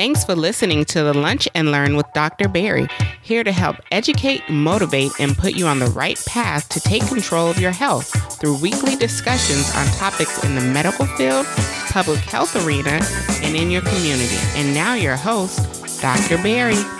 Thanks for listening to the Lunch and Learn with Dr. Barry, here to help educate, motivate, and put you on the right path to take control of your health through weekly discussions on topics in the medical field, public health arena, and in your community. And now, your host, Dr. Barry.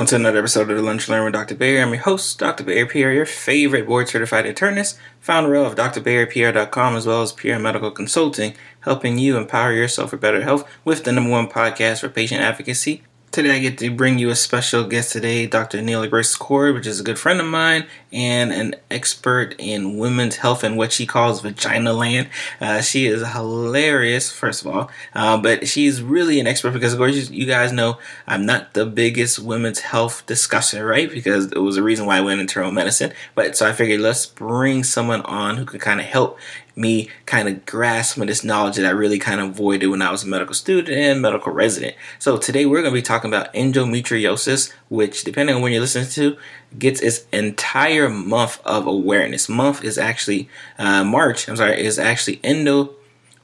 Welcome to another episode of the Lunch Learn with Dr. Barry. I'm your host, Dr. Barry Pierre, your favorite board certified internist, founder of drbarrypierre.com as well as Pierre Medical Consulting, helping you empower yourself for better health with the number one podcast for patient advocacy Today I get to bring you a special guest today, Dr. Neil Briggs Cord, which is a good friend of mine and an expert in women's health and what she calls vagina land. Uh, she is hilarious, first of all, uh, but she's really an expert because, of course, you guys know I'm not the biggest women's health discussion, right? Because it was a reason why I went into internal medicine. But so I figured let's bring someone on who can kind of help me kind of grasp some of this knowledge that I really kind of avoided when I was a medical student and medical resident. So today we're going to be talking about endometriosis, which depending on when you're listening to, gets its entire month of awareness. Month is actually uh, March. I'm sorry, is actually endo.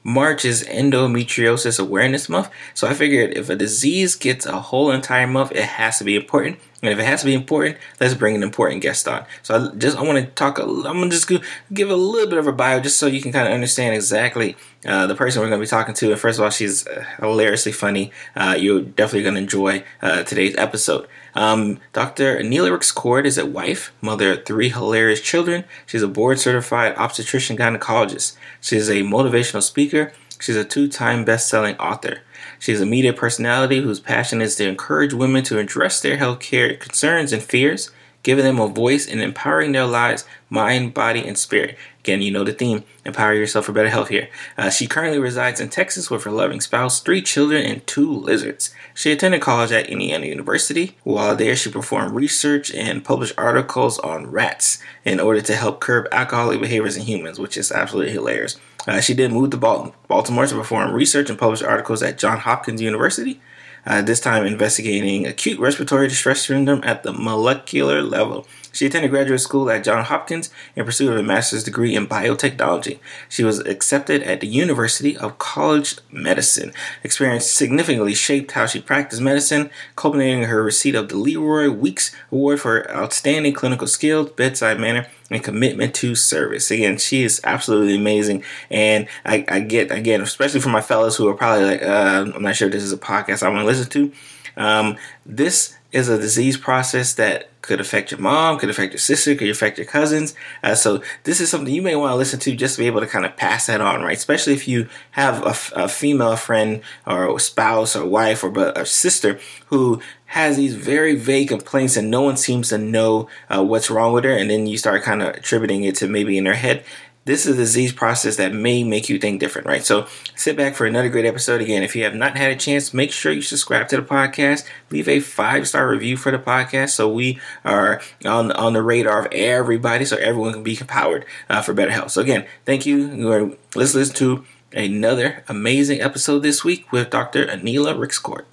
March is endometriosis awareness month. So I figured if a disease gets a whole entire month, it has to be important. And if it has to be important, let's bring an important guest on. So I just I want to talk. A, I'm gonna just give a little bit of a bio, just so you can kind of understand exactly uh, the person we're gonna be talking to. And first of all, she's uh, hilariously funny. Uh, you're definitely gonna enjoy uh, today's episode. Um, Dr. Ricks Cord is a wife, mother of three hilarious children. She's a board certified obstetrician gynecologist. She's a motivational speaker. She's a two time best selling author. She's a media personality whose passion is to encourage women to address their healthcare concerns and fears, giving them a voice and empowering their lives, mind, body, and spirit. Again, you know the theme empower yourself for better health here. Uh, she currently resides in Texas with her loving spouse, three children, and two lizards. She attended college at Indiana University. While there, she performed research and published articles on rats in order to help curb alcoholic behaviors in humans, which is absolutely hilarious. Uh, she did move to Baltimore to perform research and publish articles at Johns Hopkins University, uh, this time investigating acute respiratory distress syndrome at the molecular level. She attended graduate school at Johns Hopkins in pursuit of a master's degree in biotechnology. She was accepted at the University of College Medicine. Experience significantly shaped how she practiced medicine, culminating in her receipt of the Leroy Weeks Award for outstanding clinical skills, bedside manner, and commitment to service. Again, she is absolutely amazing. And I, I get, again, especially for my fellows who are probably like, uh, I'm not sure if this is a podcast I want to listen to. Um, this is a disease process that could affect your mom, could affect your sister, could affect your cousins. Uh, so this is something you may want to listen to just to be able to kind of pass that on, right? Especially if you have a, a female friend or spouse or wife or a sister who has these very vague complaints and no one seems to know uh, what's wrong with her, and then you start kind of attributing it to maybe in her head this is a disease process that may make you think different, right? So sit back for another great episode. Again, if you have not had a chance, make sure you subscribe to the podcast. Leave a five star review for the podcast so we are on, on the radar of everybody so everyone can be empowered uh, for better health. So again, thank you. Let's listen to another amazing episode this week with Dr. Anila Rixcourt.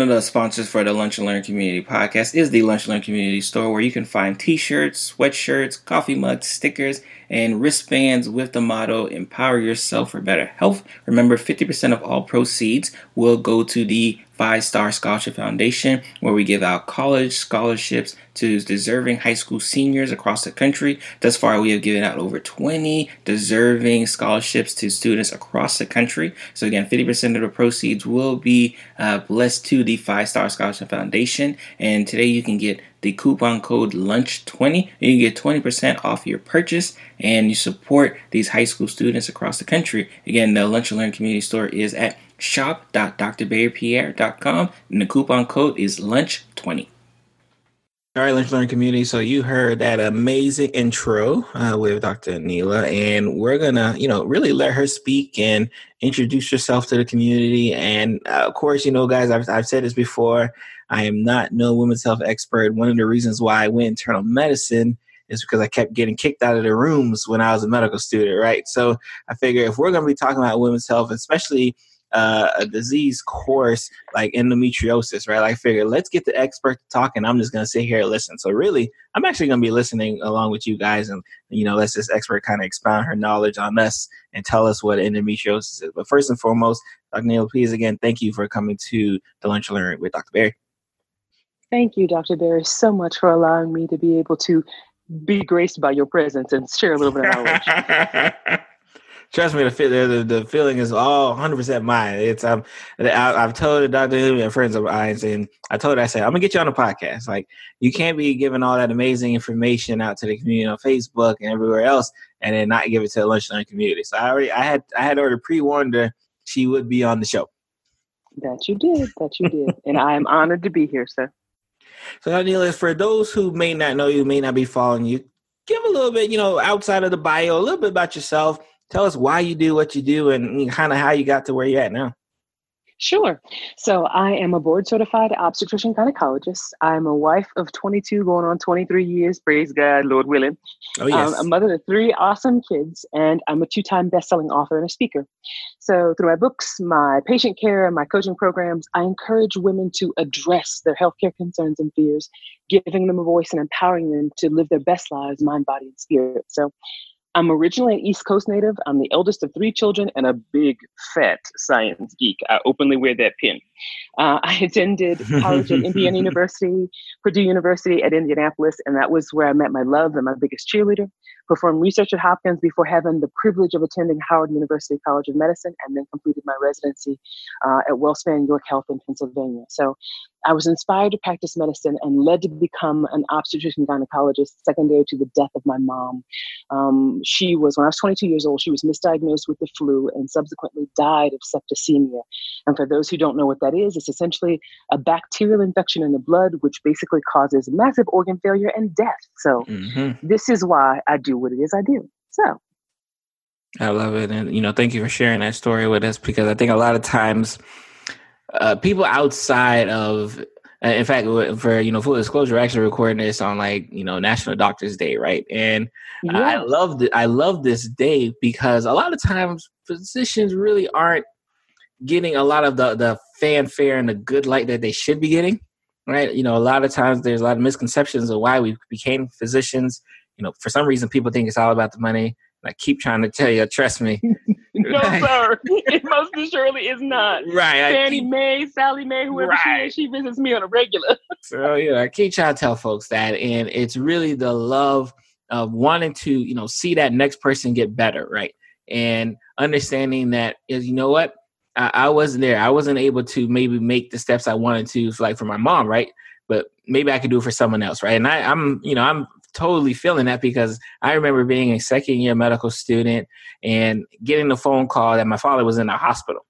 One of the sponsors for the Lunch and Learn Community podcast is the Lunch and Learn Community Store, where you can find t shirts, sweatshirts, coffee mugs, stickers, and wristbands with the motto Empower Yourself for Better Health. Remember, 50% of all proceeds will go to the Five Star Scholarship Foundation, where we give out college scholarships to deserving high school seniors across the country. Thus far, we have given out over 20 deserving scholarships to students across the country. So, again, 50% of the proceeds will be uh, blessed to the Five Star Scholarship Foundation. And today, you can get the coupon code LUNCH20 and you get 20% off your purchase and you support these high school students across the country. Again, the Lunch and Learn community store is at shop.drbarrypierre.com and the coupon code is lunch20. All right, Lunch Learn community. So you heard that amazing intro uh, with Dr. Neela, and we're gonna, you know, really let her speak and introduce yourself to the community. And uh, of course, you know, guys, I've, I've said this before. I am not no women's health expert. One of the reasons why I went internal medicine is because I kept getting kicked out of the rooms when I was a medical student, right? So I figure if we're going to be talking about women's health, especially uh, a disease course like endometriosis, right? I figure let's get the expert to talk, and I'm just going to sit here and listen. So really, I'm actually going to be listening along with you guys, and you know, let this expert kind of expound her knowledge on us and tell us what endometriosis is. But first and foremost, Dr. Neil, please again, thank you for coming to the Lunch Learn with Dr. Barry. Thank you, Dr. Barry, so much for allowing me to be able to be graced by your presence and share a little bit of knowledge. Trust me, the, the, the feeling is all 100% mine. It's um, I, have told the doctor and friends of mine, and I told her, I said, I'm gonna get you on the podcast. Like, you can't be giving all that amazing information out to the community on Facebook and everywhere else, and then not give it to the lunch learn community. So I already, I had, I had already pre-warned her she would be on the show. That you did, that you did, and I am honored to be here, sir. So, Neil, for those who may not know you, may not be following you, give a little bit, you know, outside of the bio, a little bit about yourself. Tell us why you do what you do and kind of how you got to where you're at now. Sure. So I am a board certified obstetrician gynecologist. I'm a wife of 22, going on 23 years. Praise God, Lord willing. Oh, yes. Um, a mother of three awesome kids, and I'm a two time best selling author and a speaker. So through my books, my patient care, and my coaching programs, I encourage women to address their healthcare concerns and fears, giving them a voice and empowering them to live their best lives, mind, body, and spirit. So I'm originally an East Coast native. I'm the eldest of three children and a big, fat science geek. I openly wear that pin. Uh, I attended college at Indiana University, Purdue University at Indianapolis, and that was where I met my love and my biggest cheerleader. Performed research at Hopkins before having the privilege of attending Howard University College of Medicine, and then completed my residency uh, at WellSpan York Health in Pennsylvania. So I was inspired to practice medicine and led to become an obstetrician gynecologist secondary to the death of my mom. Um, she was, when I was 22 years old, she was misdiagnosed with the flu and subsequently died of septicemia. And for those who don't know what that is, it's essentially a bacterial infection in the blood, which basically causes massive organ failure and death. So mm-hmm. this is why I do what it is I do. So. I love it. And, you know, thank you for sharing that story with us because I think a lot of times, uh, people outside of uh, in fact for you know full disclosure we're actually recording this on like you know national doctors day right and yes. i love the, i love this day because a lot of times physicians really aren't getting a lot of the the fanfare and the good light that they should be getting right you know a lot of times there's a lot of misconceptions of why we became physicians you know for some reason people think it's all about the money And I keep trying to tell you, trust me. no, sir. It most surely is not. Right. Fannie Mae, Sallie Mae, whoever right. she is, she visits me on a regular. so, yeah, I keep trying to tell folks that. And it's really the love of wanting to, you know, see that next person get better, right? And understanding that is, you know what? I, I wasn't there. I wasn't able to maybe make the steps I wanted to, like for my mom, right? But maybe I could do it for someone else, right? And I, I'm, you know, I'm totally feeling that because I remember being a second year medical student and getting the phone call that my father was in the hospital.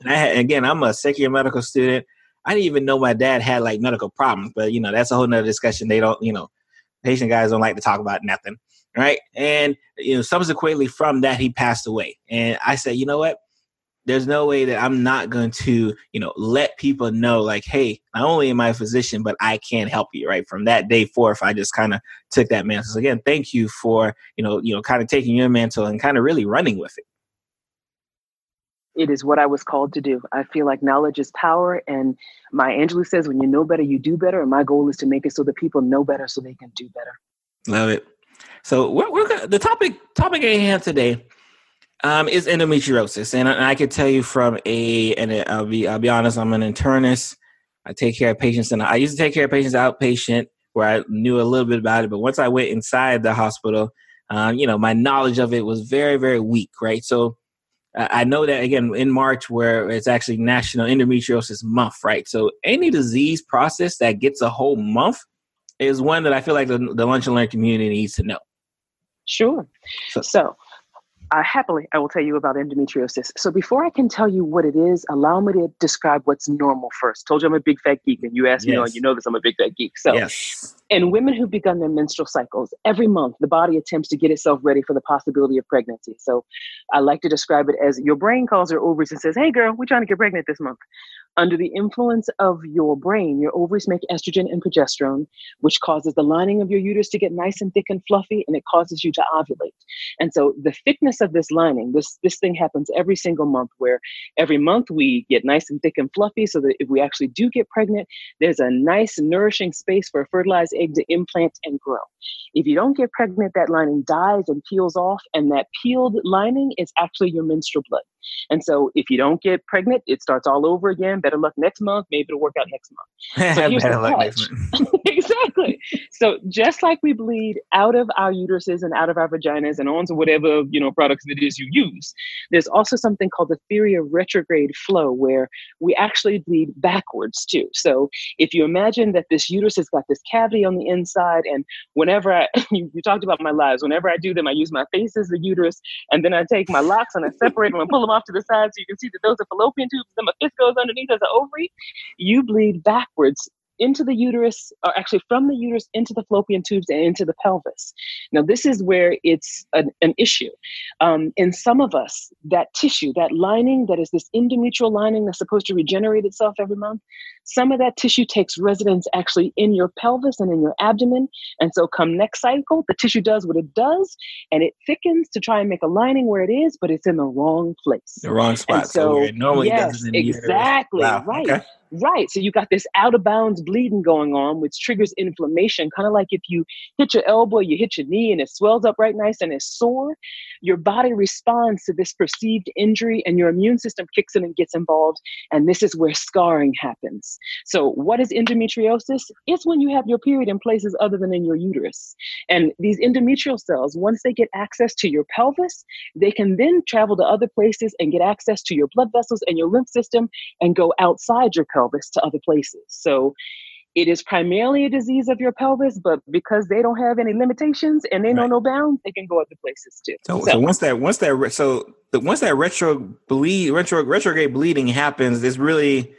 And I had, again, I'm a second year medical student. I didn't even know my dad had like medical problems, but you know, that's a whole nother discussion. They don't, you know, patient guys don't like to talk about nothing. Right. And, you know, subsequently from that, he passed away. And I said, you know what? There's no way that I'm not going to, you know, let people know like, hey, not only am I a physician, but I can help you, right? From that day forth, I just kind of took that mantle. So again, thank you for, you know, you know, kind of taking your mantle and kind of really running with it. It is what I was called to do. I feel like knowledge is power. And Maya Angelou says, when you know better, you do better. And my goal is to make it so that people know better so they can do better. Love it. So we're, we're the topic topic at hand today um, is endometriosis, and I, and I could tell you from a, and I'll be I'll be honest, I'm an internist. I take care of patients, and I used to take care of patients outpatient, where I knew a little bit about it. But once I went inside the hospital, um, you know, my knowledge of it was very very weak, right? So I know that again in March, where it's actually National Endometriosis Month, right? So any disease process that gets a whole month is one that I feel like the, the lunch and learn community needs to know. Sure. So, so uh, happily, I will tell you about endometriosis. So before I can tell you what it is, allow me to describe what's normal first. Told you I'm a big fat geek, and you asked yes. me, oh, you know this, I'm a big fat geek. So, yes. in women who've begun their menstrual cycles, every month the body attempts to get itself ready for the possibility of pregnancy. So, I like to describe it as your brain calls your ovaries and says, "Hey, girl, we're trying to get pregnant this month." Under the influence of your brain, your ovaries make estrogen and progesterone, which causes the lining of your uterus to get nice and thick and fluffy, and it causes you to ovulate. And so the thickness of this lining, this this thing happens every single month, where every month we get nice and thick and fluffy, so that if we actually do get pregnant, there's a nice nourishing space for a fertilized egg to implant and grow. If you don't get pregnant, that lining dies and peels off, and that peeled lining is actually your menstrual blood. And so if you don't get pregnant, it starts all over again. Better luck next month. Maybe it'll work out next month. So Better luck next month. exactly. So just like we bleed out of our uteruses and out of our vaginas and onto whatever, you know, products that it is you use, there's also something called the theory of retrograde flow where we actually bleed backwards too. So if you imagine that this uterus has got this cavity on the inside and whenever I, you, you talked about my lives, whenever I do them, I use my face as the uterus and then I take my locks and I separate them and pull them off to the side so you can see that those are fallopian tubes. Then my goes underneath as an ovary. You bleed backwards into the uterus, or actually from the uterus into the fallopian tubes and into the pelvis. Now, this is where it's an, an issue. Um, in some of us, that tissue, that lining that is this endometrial lining that's supposed to regenerate itself every month, some of that tissue takes residence actually in your pelvis and in your abdomen. And so, come next cycle, the tissue does what it does and it thickens to try and make a lining where it is, but it's in the wrong place. The wrong spot. And so, so normally yes, exactly. Wow. Right. Okay. Right. So you got this out of bounds bleeding going on, which triggers inflammation. Kind of like if you hit your elbow, you hit your knee, and it swells up right nice and it's sore. Your body responds to this perceived injury, and your immune system kicks in and gets involved. And this is where scarring happens. So, what is endometriosis? It's when you have your period in places other than in your uterus. And these endometrial cells, once they get access to your pelvis, they can then travel to other places and get access to your blood vessels and your lymph system and go outside your pelvis to other places. So it is primarily a disease of your pelvis, but because they don't have any limitations and they right. know no bounds, they can go other places too. So, so, so once that once that so the, once that retro bleed retro retrograde bleeding happens, it's really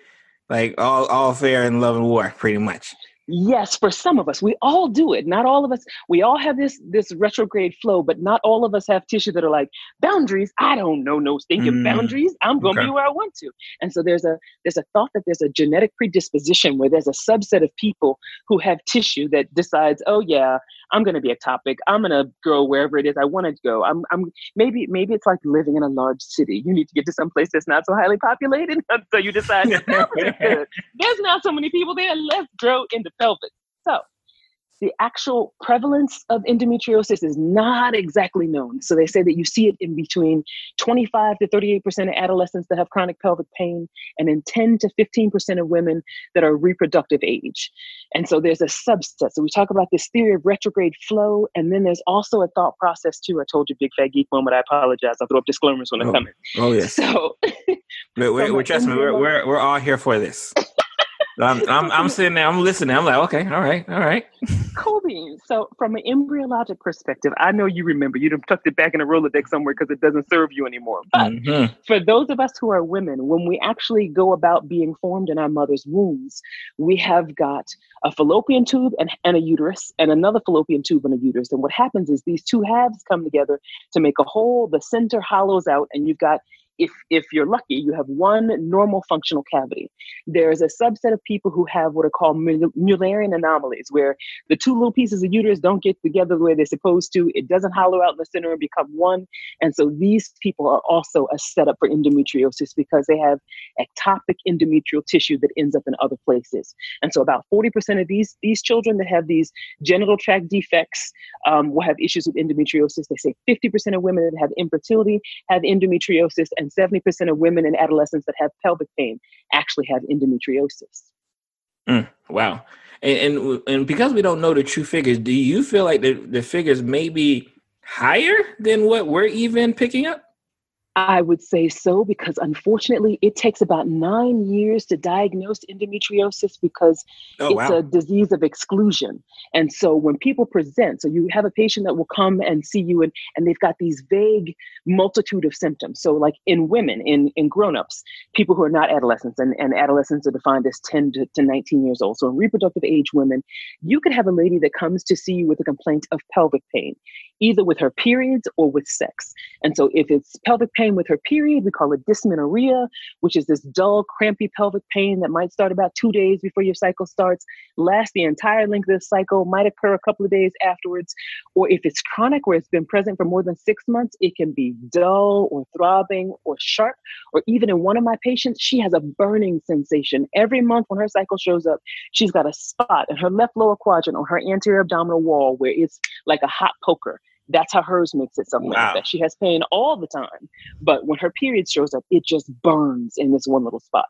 like all all fair in love and war, pretty much. Yes, for some of us, we all do it. Not all of us. We all have this this retrograde flow, but not all of us have tissue that are like boundaries. I don't know no stinking mm, boundaries. I'm going to okay. be where I want to. And so there's a there's a thought that there's a genetic predisposition where there's a subset of people who have tissue that decides, oh yeah, I'm going to be ectopic I'm going to go wherever it is I want to go. I'm I'm maybe maybe it's like living in a large city. You need to get to some place that's not so highly populated, so you decide there's not so many people there. Let's grow into pelvis. So the actual prevalence of endometriosis is not exactly known. So they say that you see it in between 25 to 38% of adolescents that have chronic pelvic pain and in 10 to 15% of women that are reproductive age. And so there's a subset. So we talk about this theory of retrograde flow. And then there's also a thought process too. I told you big fat geek moment. I apologize. I'll throw up disclaimers when oh, I come in. Oh, yes. So we're, we're, we're, trust me, we're, we're, we're all here for this. I'm, I'm, I'm sitting there, I'm listening. I'm like, okay, all right, all right. Cool beans. So, from an embryologic perspective, I know you remember you've tucked it back in a Rolodex somewhere because it doesn't serve you anymore. But mm-hmm. for those of us who are women, when we actually go about being formed in our mother's wombs, we have got a fallopian tube and, and a uterus, and another fallopian tube and a uterus. And what happens is these two halves come together to make a whole. The center hollows out, and you've got if if you're lucky, you have one normal functional cavity. There's a subset of people who have what are called Mullerian anomalies, where the two little pieces of uterus don't get together the way they're supposed to. It doesn't hollow out in the center and become one. And so these people are also a setup for endometriosis because they have ectopic endometrial tissue that ends up in other places. And so about 40% of these these children that have these genital tract defects um, will have issues with endometriosis. They say 50% of women that have infertility have endometriosis, and and 70% of women and adolescents that have pelvic pain actually have endometriosis. Mm, wow. And, and, and because we don't know the true figures, do you feel like the, the figures may be higher than what we're even picking up? I would say so because unfortunately, it takes about nine years to diagnose endometriosis because oh, it's wow. a disease of exclusion. And so when people present, so you have a patient that will come and see you and, and they've got these vague multitude of symptoms. So, like in women, in, in grown-ups, people who are not adolescents, and, and adolescents are defined as 10 to, to 19 years old. So in reproductive age women, you could have a lady that comes to see you with a complaint of pelvic pain, either with her periods or with sex. And so if it's pelvic pain, pain with her period. We call it dysmenorrhea, which is this dull, crampy pelvic pain that might start about two days before your cycle starts, last the entire length of the cycle, might occur a couple of days afterwards. Or if it's chronic, where it's been present for more than six months, it can be dull or throbbing or sharp. Or even in one of my patients, she has a burning sensation. Every month when her cycle shows up, she's got a spot in her left lower quadrant on her anterior abdominal wall where it's like a hot poker. That's how hers makes it something wow. like that. She has pain all the time, but when her period shows up, it just burns in this one little spot.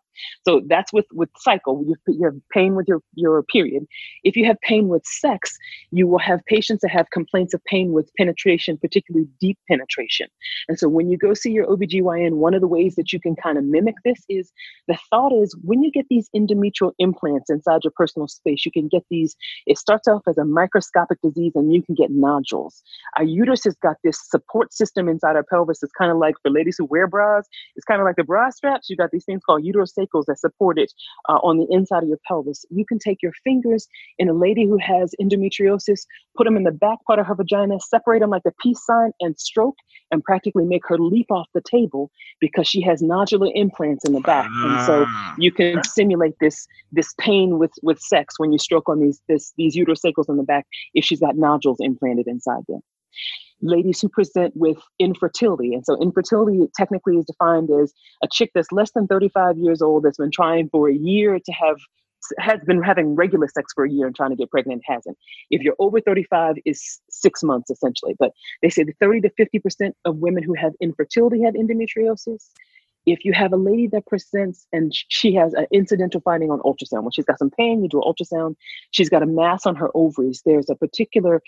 So that's with with cycle. You, you have pain with your your period. If you have pain with sex, you will have patients that have complaints of pain with penetration, particularly deep penetration. And so when you go see your OBGYN, one of the ways that you can kind of mimic this is the thought is when you get these endometrial implants inside your personal space, you can get these. It starts off as a microscopic disease, and you can get nodules. Our uterus has got this support system inside our pelvis. It's kind of like for ladies who wear bras. It's kind of like the bra straps. You got these things called uterosacral that support it uh, on the inside of your pelvis. You can take your fingers in a lady who has endometriosis, put them in the back part of her vagina, separate them like the peace sign, and stroke, and practically make her leap off the table because she has nodular implants in the back. And so ah. you can simulate this this pain with with sex when you stroke on these this these uterosacrals in the back if she's got nodules implanted inside them ladies who present with infertility. And so, infertility technically is defined as a chick that's less than 35 years old that's been trying for a year to have has been having regular sex for a year and trying to get pregnant hasn't. If you're over 35, is six months essentially. But they say the 30 to 50% of women who have infertility have endometriosis. If you have a lady that presents and she has an incidental finding on ultrasound, when she's got some pain, you do an ultrasound, she's got a mass on her ovaries, there's a particular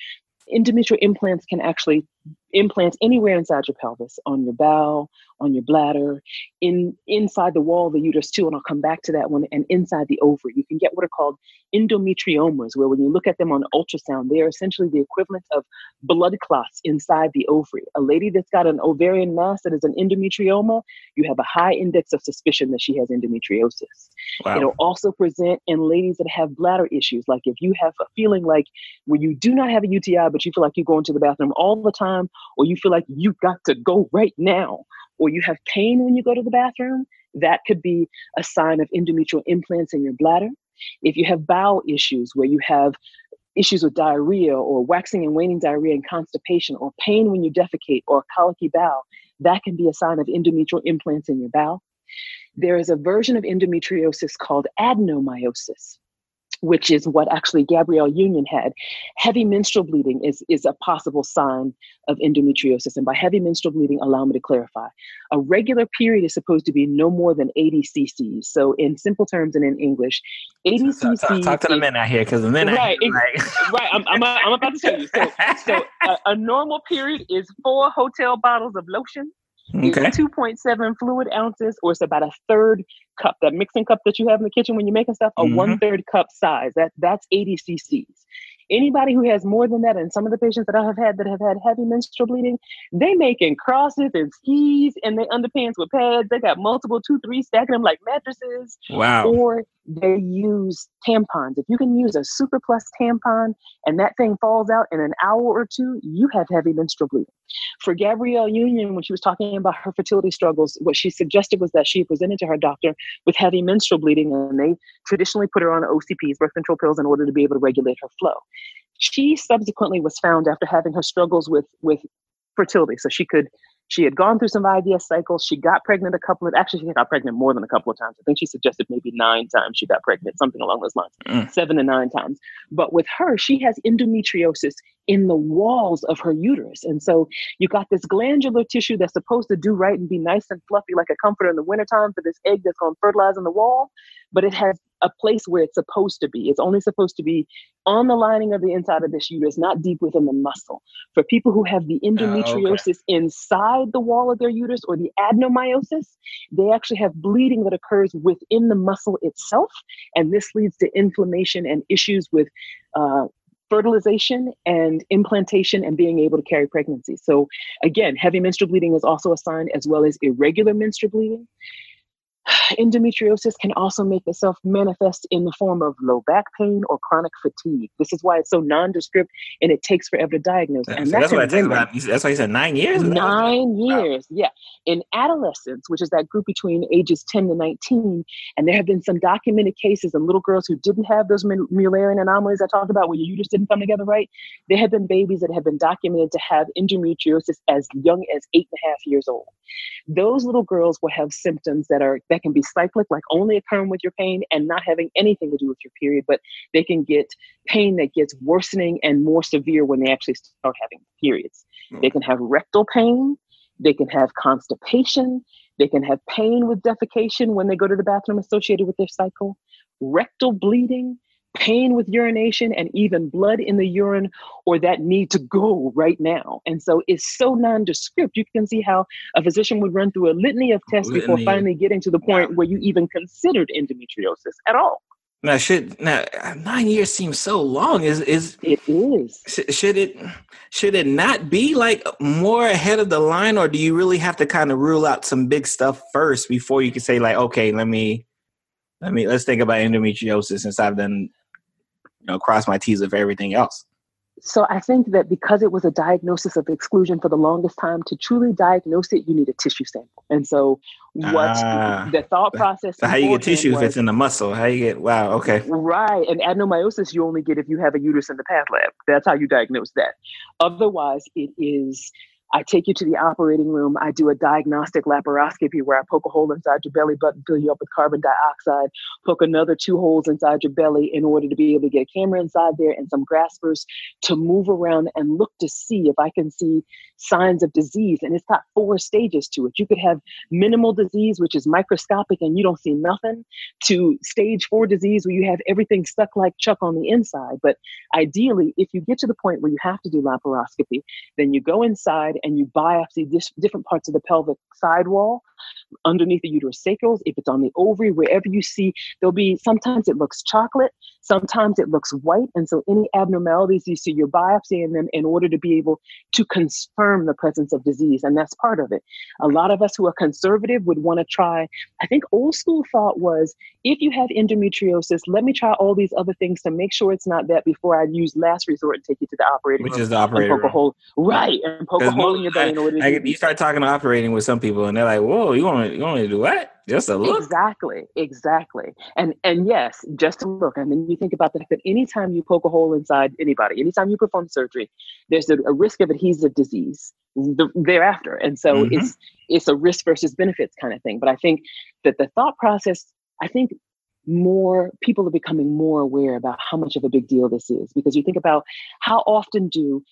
endometrial implants can actually implants anywhere inside your pelvis, on your bowel, on your bladder, in inside the wall of the uterus too. And I'll come back to that one. And inside the ovary, you can get what are called endometriomas, where when you look at them on ultrasound, they are essentially the equivalent of blood clots inside the ovary. A lady that's got an ovarian mass that is an endometrioma, you have a high index of suspicion that she has endometriosis. Wow. It'll also present in ladies that have bladder issues, like if you have a feeling like when you do not have a UTI, but you feel like you're going to the bathroom all the time or you feel like you got to go right now, or you have pain when you go to the bathroom, that could be a sign of endometrial implants in your bladder. If you have bowel issues where you have issues with diarrhea or waxing and waning diarrhea and constipation or pain when you defecate or colicky bowel, that can be a sign of endometrial implants in your bowel. There is a version of endometriosis called adenomyosis which is what actually Gabrielle Union had. Heavy menstrual bleeding is, is a possible sign of endometriosis. And by heavy menstrual bleeding, allow me to clarify. A regular period is supposed to be no more than 80 cc's. So, in simple terms and in English, 80 cc's. Talk, talk, to the men out here because the men right, like... right. I'm, I'm, I'm, about to tell you. So, so a, a normal period is four hotel bottles of lotion Okay. 2.7 fluid ounces, or it's about a third cup, that mixing cup that you have in the kitchen when you're making stuff, a mm-hmm. one third cup size. That that's 80 cc's. Anybody who has more than that, and some of the patients that I have had that have had heavy menstrual bleeding, they making crosses and skis and they underpants with pads. They got multiple two, three stacking them like mattresses. Wow. Or they use tampons. If you can use a super plus tampon and that thing falls out in an hour or two, you have heavy menstrual bleeding. For Gabrielle Union, when she was talking about her fertility struggles, what she suggested was that she presented to her doctor with heavy menstrual bleeding, and they traditionally put her on OCPs, birth control pills, in order to be able to regulate her flow. She subsequently was found after having her struggles with with fertility, so she could she had gone through some IVF cycles. She got pregnant a couple of, actually, she got pregnant more than a couple of times. I think she suggested maybe nine times she got pregnant, something along those lines, mm. seven to nine times. But with her, she has endometriosis in the walls of her uterus. And so you got this glandular tissue that's supposed to do right and be nice and fluffy like a comforter in the wintertime for this egg that's going to fertilize in the wall, but it has a place where it's supposed to be. It's only supposed to be on the lining of the inside of this uterus, not deep within the muscle. For people who have the endometriosis oh, okay. inside the wall of their uterus or the adenomyosis, they actually have bleeding that occurs within the muscle itself. And this leads to inflammation and issues with uh, fertilization and implantation and being able to carry pregnancy. So, again, heavy menstrual bleeding is also a sign, as well as irregular menstrual bleeding. Endometriosis can also make itself manifest in the form of low back pain or chronic fatigue. This is why it's so nondescript and it takes forever to diagnose. And so that's what I think about. That's why you said nine years. Nine years, wow. yeah. In adolescence, which is that group between ages 10 to 19, and there have been some documented cases of little girls who didn't have those Mullerian anomalies I talked about, where your uterus didn't come together right. There have been babies that have been documented to have endometriosis as young as eight and a half years old. Those little girls will have symptoms that are that can be cyclic, like only occurring with your pain and not having anything to do with your period, but they can get pain that gets worsening and more severe when they actually start having periods. Mm. They can have rectal pain, they can have constipation, they can have pain with defecation when they go to the bathroom associated with their cycle, rectal bleeding, pain with urination and even blood in the urine or that need to go right now. And so it's so nondescript. You can see how a physician would run through a litany of tests litany. before finally getting to the point where you even considered endometriosis at all. Now, should now nine years seems so long. Is is it is? Should it should it not be like more ahead of the line, or do you really have to kind of rule out some big stuff first before you can say like, okay, let me let me let's think about endometriosis since I've done you know cross my T's of everything else. So I think that because it was a diagnosis of exclusion for the longest time, to truly diagnose it, you need a tissue sample. And so what ah, the thought process. So how you get tissue was, if it's in the muscle? How you get wow, okay. Right. And adenomyosis you only get if you have a uterus in the path lab. That's how you diagnose that. Otherwise, it is I take you to the operating room. I do a diagnostic laparoscopy where I poke a hole inside your belly button, fill you up with carbon dioxide, poke another two holes inside your belly in order to be able to get a camera inside there and some graspers to move around and look to see if I can see signs of disease. And it's got four stages to it. You could have minimal disease, which is microscopic and you don't see nothing, to stage four disease where you have everything stuck like Chuck on the inside. But ideally, if you get to the point where you have to do laparoscopy, then you go inside and you biopsy this, different parts of the pelvic sidewall underneath the uterus if it's on the ovary, wherever you see, there'll be sometimes it looks chocolate, sometimes it looks white. And so any abnormalities you see, you're biopsying them in order to be able to confirm the presence of disease. And that's part of it. A lot of us who are conservative would want to try, I think old school thought was if you have endometriosis, let me try all these other things to make sure it's not that before I use last resort and take you to the operating Which room. Which is the operating room. Hole, right. And poke a hole in your belly in order to I, You start talking operating with some people and they're like, whoa, you want to, you want to do what? Just a look. Exactly, exactly. And and yes, just a look. And then you think about the fact that anytime you poke a hole inside anybody, anytime you perform surgery, there's a, a risk of adhesive disease the, thereafter. And so mm-hmm. it's it's a risk versus benefits kind of thing. But I think that the thought process, I think more people are becoming more aware about how much of a big deal this is because you think about how often do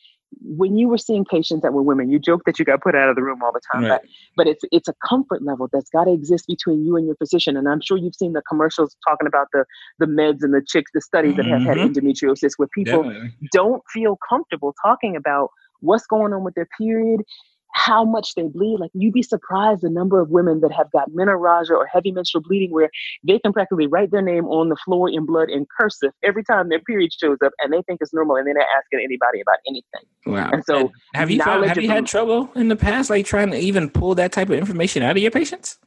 when you were seeing patients that were women, you joke that you got put out of the room all the time, right. but but it's it's a comfort level that's got to exist between you and your physician. And I'm sure you've seen the commercials talking about the the meds and the chicks, the studies that have had mm-hmm. endometriosis, where people Definitely. don't feel comfortable talking about what's going on with their period how much they bleed. Like you'd be surprised the number of women that have got menorrhagia or heavy menstrual bleeding where they can practically write their name on the floor in blood in cursive every time their period shows up and they think it's normal and they're not asking anybody about anything. Wow. And so have you found, have you had trouble in the past like trying to even pull that type of information out of your patients?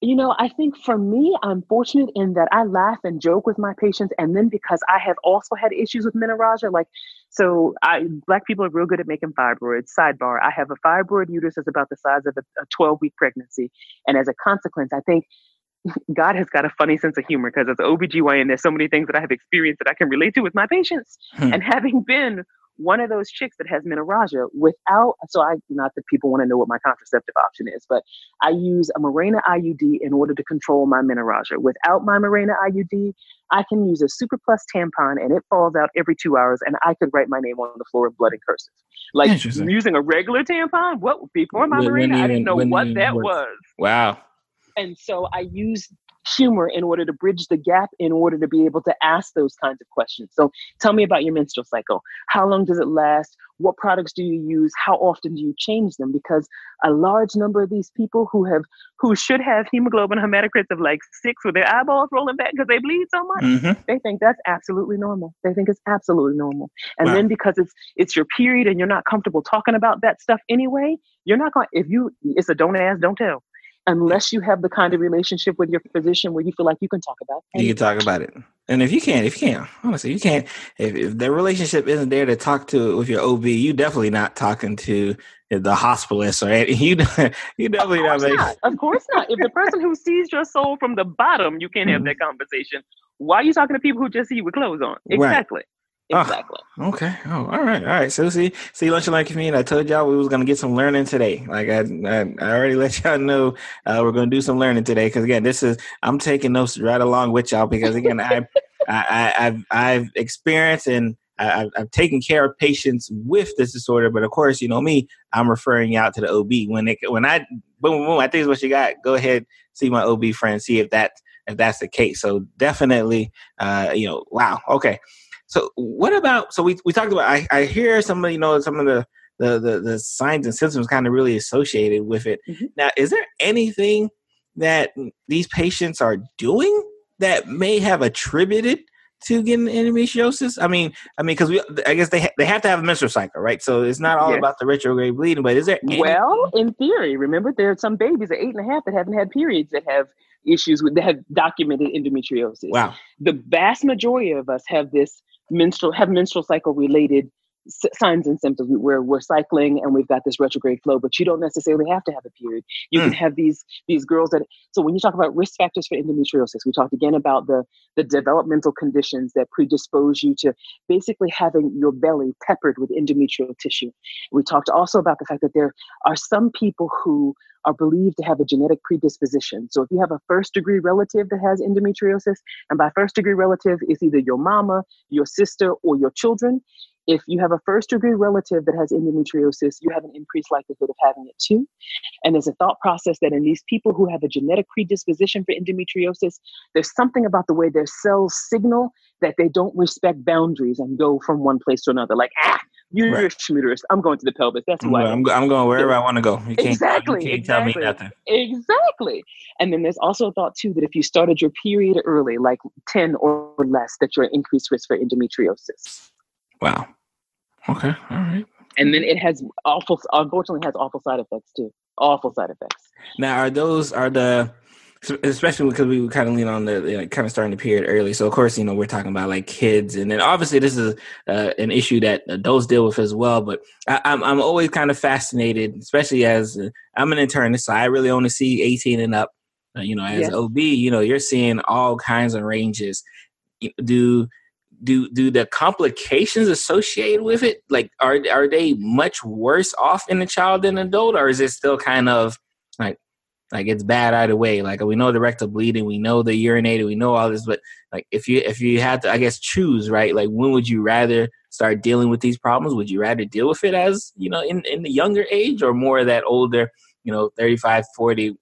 You know, I think for me, I'm fortunate in that I laugh and joke with my patients. And then because I have also had issues with menorrhagia, like, so I, black people are real good at making fibroids. Sidebar, I have a fibroid uterus that's about the size of a 12 week pregnancy. And as a consequence, I think God has got a funny sense of humor because as an OBGYN, there's so many things that I have experienced that I can relate to with my patients. Hmm. And having been one of those chicks that has menorrhagia without so I not that people want to know what my contraceptive option is, but I use a Mirena IUD in order to control my menorrhagia. Without my Mirena IUD, I can use a Super Plus tampon and it falls out every two hours, and I could write my name on the floor in blood and curses Like using a regular tampon. What before my when, Mirena, I didn't know what that was. Wow. And so I used humor in order to bridge the gap in order to be able to ask those kinds of questions. So tell me about your menstrual cycle. How long does it last? What products do you use? How often do you change them? Because a large number of these people who have who should have hemoglobin hematocrits of like six with their eyeballs rolling back because they bleed so much, mm-hmm. they think that's absolutely normal. They think it's absolutely normal. And wow. then because it's it's your period and you're not comfortable talking about that stuff anyway, you're not going if you it's a don't ask, don't tell. Unless you have the kind of relationship with your physician where you feel like you can talk about it. You can talk about it. And if you can't, if you can't, honestly, you can't. If, if the relationship isn't there to talk to with your OB, you definitely not talking to the hospitalist or you. You definitely of not, not. Of course not. If the person who sees your soul from the bottom, you can't have mm-hmm. that conversation. Why are you talking to people who just see you with clothes on? Exactly. Right. Exactly. Oh, okay. Oh, all right. All right. So see, see, lunch and learn community. I told y'all we was gonna get some learning today. Like I, I, I already let y'all know uh, we're gonna do some learning today. Because again, this is I'm taking notes right along with y'all because again, I, I, I, have I've experienced and I, I've taken care of patients with this disorder. But of course, you know me, I'm referring you out to the OB when they when I boom boom. I think is what you got. Go ahead, see my OB friend, see if that if that's the case. So definitely, uh, you know, wow. Okay. So what about so we we talked about I, I hear some of you know some of the the the, the signs and symptoms kind of really associated with it. Mm-hmm. Now, is there anything that these patients are doing that may have attributed to getting endometriosis? I mean, I mean, because we, I guess they ha- they have to have a menstrual cycle, right? So it's not all yes. about the retrograde bleeding. But is there? Any- well, in theory, remember there are some babies at eight and a half that haven't had periods that have issues with that have documented endometriosis. Wow. The vast majority of us have this menstrual have menstrual cycle related signs and symptoms where we're cycling and we've got this retrograde flow but you don't necessarily have to have a period you mm. can have these these girls that so when you talk about risk factors for endometriosis we talked again about the the developmental conditions that predispose you to basically having your belly peppered with endometrial tissue we talked also about the fact that there are some people who are believed to have a genetic predisposition. So if you have a first degree relative that has endometriosis, and by first degree relative, it's either your mama, your sister, or your children. If you have a first degree relative that has endometriosis, you have an increased likelihood of having it too. And there's a thought process that in these people who have a genetic predisposition for endometriosis, there's something about the way their cells signal that they don't respect boundaries and go from one place to another. Like, ah, you're right. Schmooterist. I'm going to the pelvis. That's why I'm, I'm, going wherever I want to go. You can't, exactly. You can't exactly. tell me nothing. Exactly. And then there's also a thought too that if you started your period early, like 10 or less, that you're at increased risk for endometriosis. Wow. Okay. All right. And then it has awful, unfortunately, has awful side effects too. Awful side effects. Now, are those are the especially because we kind of lean on the you know, kind of starting the period early. So of course, you know, we're talking about like kids, and then obviously this is uh, an issue that adults deal with as well. But I, am I'm, I'm always kind of fascinated, especially as uh, I'm an internist, so I really only see 18 and up. Uh, you know, as yes. OB, you know, you're seeing all kinds of ranges. Do do do the complications associated with it like are are they much worse off in a child than adult, or is it still kind of like like it's bad either way. Like we know the rectal bleeding, we know the urinating, we know all this, but like if you if you had to, I guess choose right. Like when would you rather start dealing with these problems? Would you rather deal with it as you know in in the younger age or more that older, you know, 35, 40,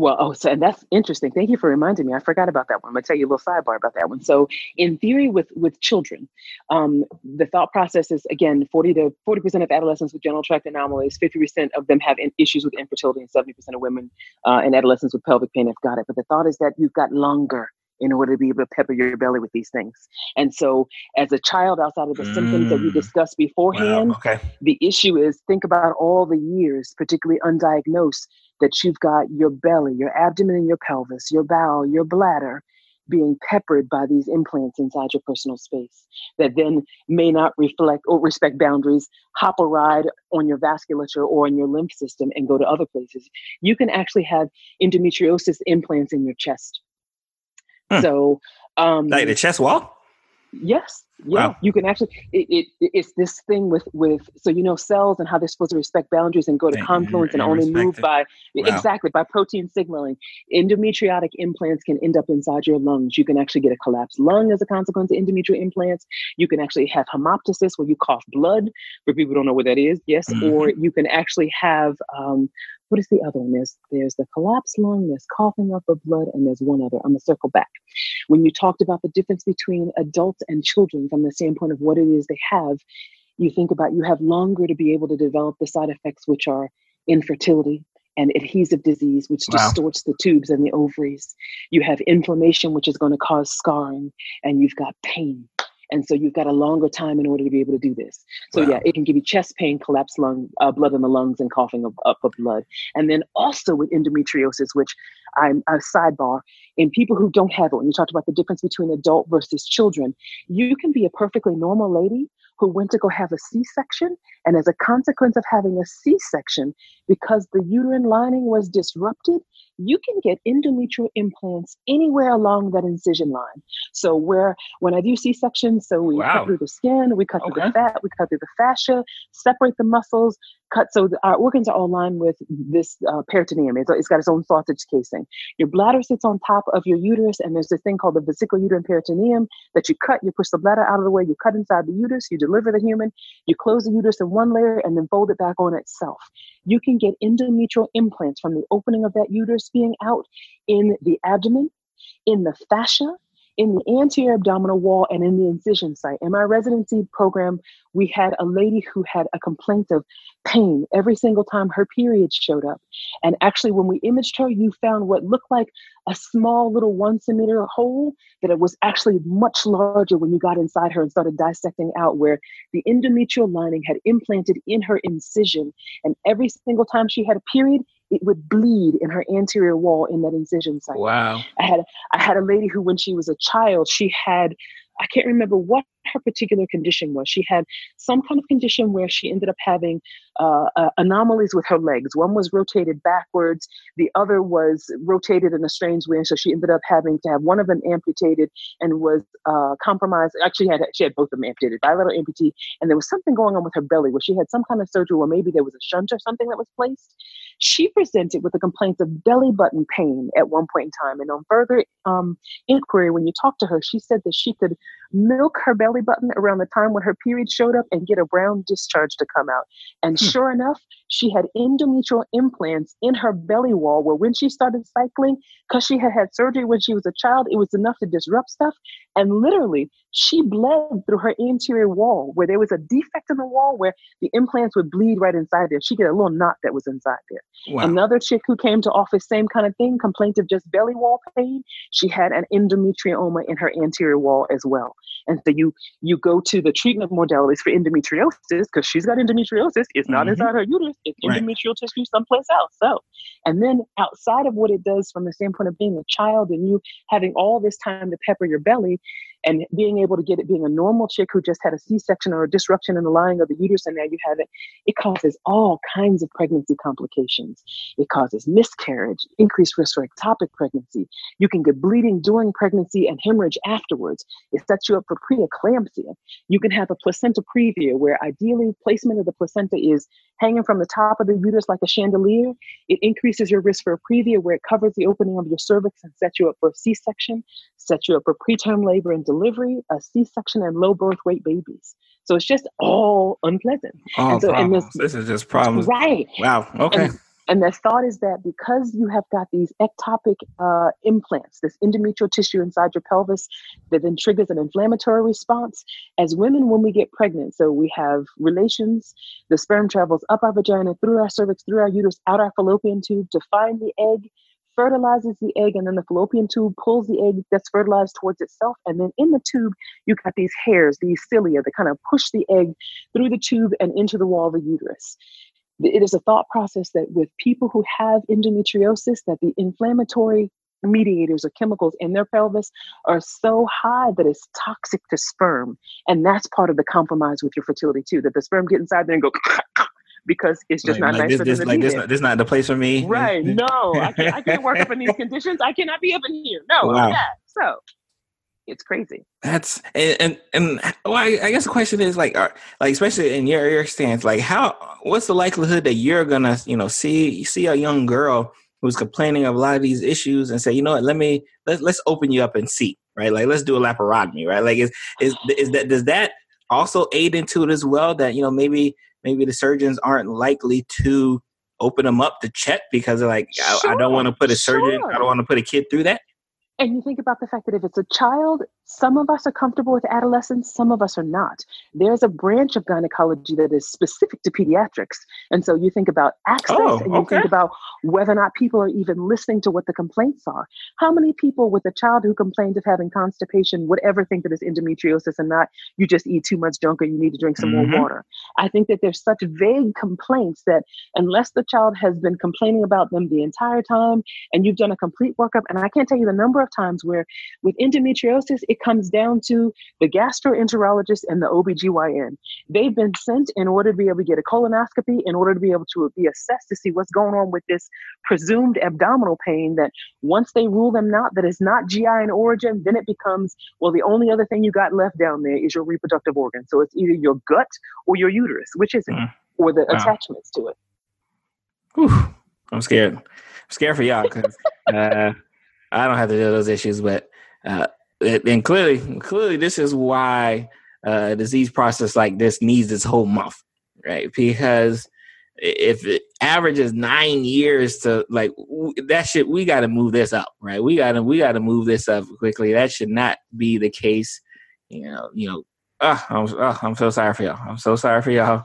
well, oh, so and that's interesting. Thank you for reminding me. I forgot about that one. I'm gonna tell you a little sidebar about that one. So, in theory, with with children, um, the thought process is again 40 to 40 percent of adolescents with genital tract anomalies, 50 percent of them have issues with infertility, and 70 percent of women uh, and adolescents with pelvic pain have got it. But the thought is that you've got longer in order to be able to pepper your belly with these things. And so, as a child, outside of the mm. symptoms that we mm. discussed beforehand, wow. okay. the issue is think about all the years, particularly undiagnosed, that you've got your belly, your abdomen, and your pelvis, your bowel, your bladder being peppered by these implants inside your personal space that then may not reflect or respect boundaries, hop a ride on your vasculature or in your lymph system and go to other places. You can actually have endometriosis implants in your chest. Hmm. So, um, like the chest wall? Yes, yeah, wow. you can actually. It, it, it's this thing with with so you know cells and how they're supposed to respect boundaries and go to confluence and, only move it. by wow. exactly by protein signaling. Endometriotic implants can end up inside your lungs. You can actually get a collapsed lung as a consequence of endometrial implants. You can actually have hemoptysis where you cough blood. For people who don't know what that is, yes, mm-hmm. or you can actually have um, what is the other one? There's there's the collapsed lung, there's coughing up of blood, and there's one other. I'm gonna circle back. When you talked about the difference between adults and children from the standpoint of what it is they have, you think about you have longer to be able to develop the side effects, which are infertility, and adhesive disease, which wow. distorts the tubes and the ovaries. You have inflammation, which is going to cause scarring, and you've got pain. And so you've got a longer time in order to be able to do this. So wow. yeah, it can give you chest pain, collapsed lung, uh, blood in the lungs, and coughing up, up of blood. And then also with endometriosis, which I'm a sidebar, in people who don't have it, when you talked about the difference between adult versus children, you can be a perfectly normal lady who went to go have a C section. And as a consequence of having a C section, because the uterine lining was disrupted, you can get endometrial implants anywhere along that incision line. So where when I do C-section, so we wow. cut through the skin, we cut okay. through the fat, we cut through the fascia, separate the muscles, cut so the, our organs are all lined with this uh, peritoneum. It's, it's got its own sausage casing. Your bladder sits on top of your uterus, and there's this thing called the vesicular uterine peritoneum that you cut. You push the bladder out of the way. You cut inside the uterus. You deliver the human. You close the uterus in one layer and then fold it back on itself. You can get endometrial implants from the opening of that uterus being out in the abdomen, in the fascia, in the anterior abdominal wall and in the incision site. In my residency program, we had a lady who had a complaint of pain every single time her period showed up. And actually, when we imaged her, you found what looked like a small little one centimeter hole, that it was actually much larger when you got inside her and started dissecting out where the endometrial lining had implanted in her incision. And every single time she had a period, it would bleed in her anterior wall in that incision site. Wow. I had I had a lady who when she was a child, she had I can't remember what her particular condition was. She had some kind of condition where she ended up having uh, uh, anomalies with her legs. One was rotated backwards, the other was rotated in a strange way. And so she ended up having to have one of them amputated and was uh, compromised. Actually, had she had both of them amputated, bilateral amputee, and there was something going on with her belly where she had some kind of surgery, or maybe there was a shunt or something that was placed. She presented with a complaint of belly button pain at one point in time, and on further um, inquiry, when you talked to her, she said that she could milk her belly button around the time when her period showed up and get a brown discharge to come out. And hmm. sure enough, she had endometrial implants in her belly wall where when she started cycling, because she had had surgery when she was a child, it was enough to disrupt stuff. And literally, she bled through her anterior wall where there was a defect in the wall where the implants would bleed right inside there. She get a little knot that was inside there. Wow. Another chick who came to office, same kind of thing, complaint of just belly wall pain. She had an endometrioma in her anterior wall as well. And so you you go to the treatment modalities for endometriosis because she's got endometriosis. It's not mm-hmm. inside her uterus. It's right. endometrial tissue someplace else. So, and then outside of what it does from the standpoint of being a child and you having all this time to pepper your belly, and being able to get it being a normal chick who just had a c-section or a disruption in the lining of the uterus and now you have it it causes all kinds of pregnancy complications. It causes miscarriage increased risk for ectopic pregnancy. You can get bleeding during pregnancy and hemorrhage afterwards. It sets you up for preeclampsia. You can have a placenta previa where ideally placement of the placenta is hanging from the top of the uterus like a chandelier it increases your risk for a previa where it covers the opening of your cervix and sets you up for a c-section sets you up for preterm labor and delivery, a C-section, and low birth weight babies. So it's just all unpleasant. All and so, problems. And this, this, is just problems. Right. Wow. Okay. And, and the thought is that because you have got these ectopic uh, implants, this endometrial tissue inside your pelvis that then triggers an inflammatory response, as women, when we get pregnant, so we have relations, the sperm travels up our vagina, through our cervix, through our uterus, out our fallopian tube to find the egg fertilizes the egg, and then the fallopian tube pulls the egg that's fertilized towards itself. And then in the tube, you got these hairs, these cilia that kind of push the egg through the tube and into the wall of the uterus. It is a thought process that with people who have endometriosis, that the inflammatory mediators or chemicals in their pelvis are so high that it's toxic to sperm. And that's part of the compromise with your fertility too, that the sperm get inside there and go because it's just like, not like nice this, for this, them to like this, this not the place for me. Right. No, I can't, I can't work up in these conditions. I cannot be up in here. No. Wow. Yeah. So it's crazy. That's and and, and well, I, I, guess the question is like, are, like especially in your your stance, like how what's the likelihood that you're gonna you know see see a young girl who's complaining of a lot of these issues and say, you know what, let me let let's open you up and see, right? Like let's do a laparotomy, right? Like is is is that does that also aid into it as well that you know maybe maybe the surgeons aren't likely to open them up to check because they're like, sure, I, I, don't want to put a surgeon, sure. I don't want to put a kid through that. And you think about the fact that if it's a child, some of us are comfortable with adolescents, some of us are not. There's a branch of gynecology that is specific to pediatrics. And so you think about access oh, and you okay. think about whether or not people are even listening to what the complaints are. How many people with a child who complains of having constipation would ever think that it's endometriosis and not you just eat too much junk or you need to drink some mm-hmm. more water? I think that there's such vague complaints that unless the child has been complaining about them the entire time and you've done a complete workup, and I can't tell you the number of times where with endometriosis, it comes down to the gastroenterologist and the OBGYN. They've been sent in order to be able to get a colonoscopy, in order to be able to be assessed to see what's going on with this presumed abdominal pain that once they rule them not that it's not GI in origin, then it becomes, well, the only other thing you got left down there is your reproductive organ. So it's either your gut or your uterus, which is it, mm. or the wow. attachments to it. Whew. I'm scared. I'm scared for y'all because uh, I don't have to deal with those issues, but uh, and clearly, clearly, this is why uh, a disease process like this needs this whole month, right? Because if it averages nine years to like that shit, we got to move this up, right? We got to we got to move this up quickly. That should not be the case. You know, you know. Uh, I'm, uh, I'm so sorry for y'all. I'm so sorry for y'all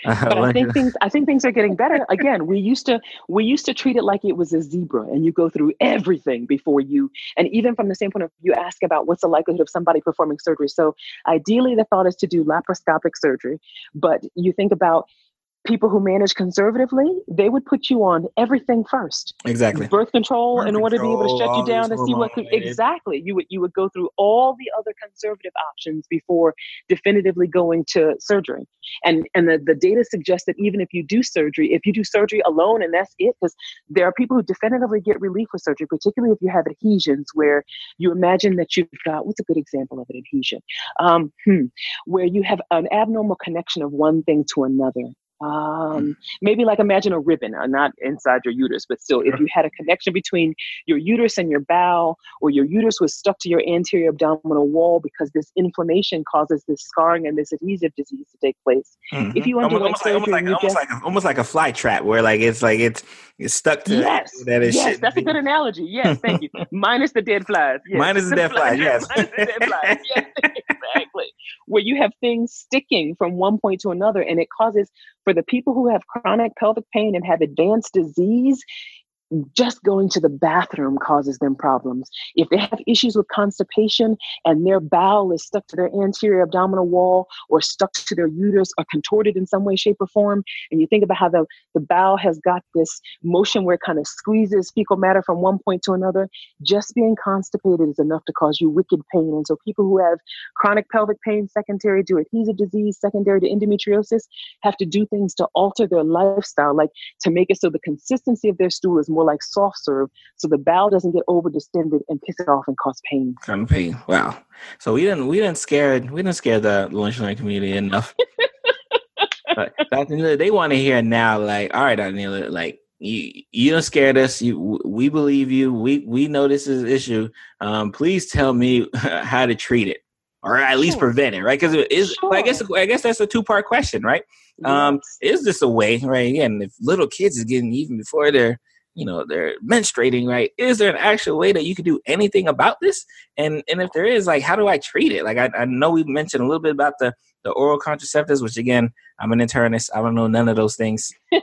but I think things I think things are getting better. Again, we used to we used to treat it like it was a zebra and you go through everything before you and even from the standpoint of you ask about what's the likelihood of somebody performing surgery. So ideally the thought is to do laparoscopic surgery, but you think about people who manage conservatively, they would put you on everything first. Exactly. Birth control Birth in order control, to be able to shut you down and see what could, exactly. You would you would go through all the other conservative options before definitively going to surgery. And and the, the data suggests that even if you do surgery, if you do surgery alone and that's it, because there are people who definitively get relief with surgery, particularly if you have adhesions where you imagine that you've got what's a good example of an adhesion? Um, hmm, where you have an abnormal connection of one thing to another. Um, maybe like imagine a ribbon, uh, not inside your uterus, but still, if you had a connection between your uterus and your bowel, or your uterus was stuck to your anterior abdominal wall because this inflammation causes this scarring and this adhesive disease to take place. Mm-hmm. If you underwent almost, surgery, almost like, almost, like, almost like a fly trap, where like it's like it's it's stuck to yes, that is yes, that's be. a good analogy. Yes, thank you. Minus the dead flies. Yes. Minus the dead flies. Yes. Minus the dead flies. Yes, exactly. Where you have things sticking from one point to another, and it causes for the people who have chronic pelvic pain and have advanced disease, just going to the bathroom causes them problems. If they have issues with constipation and their bowel is stuck to their anterior abdominal wall or stuck to their uterus or contorted in some way, shape, or form, and you think about how the, the bowel has got this motion where it kind of squeezes fecal matter from one point to another, just being constipated is enough to cause you wicked pain. And so people who have chronic pelvic pain secondary to adhesive disease, secondary to endometriosis, have to do things to alter their lifestyle, like to make it so the consistency of their stool is more like soft serve so the bowel doesn't get over distended and piss it off and cause pain. Cause pain. Wow. So we didn't we didn't scare we didn't scare the lunch community enough. but Dr. they want to hear now, like, all right, Dr. like you you don't scare us. You we believe you. We we know this is an issue. Um, please tell me how to treat it or at least sure. prevent it, right? Because it is. Sure. I guess I guess that's a two part question, right? Yes. Um, is this a way, right? Again, if little kids is getting even before they're you know they're menstruating right is there an actual way that you can do anything about this and and if there is like how do i treat it like i, I know we mentioned a little bit about the the oral contraceptives which again i'm an internist i don't know none of those things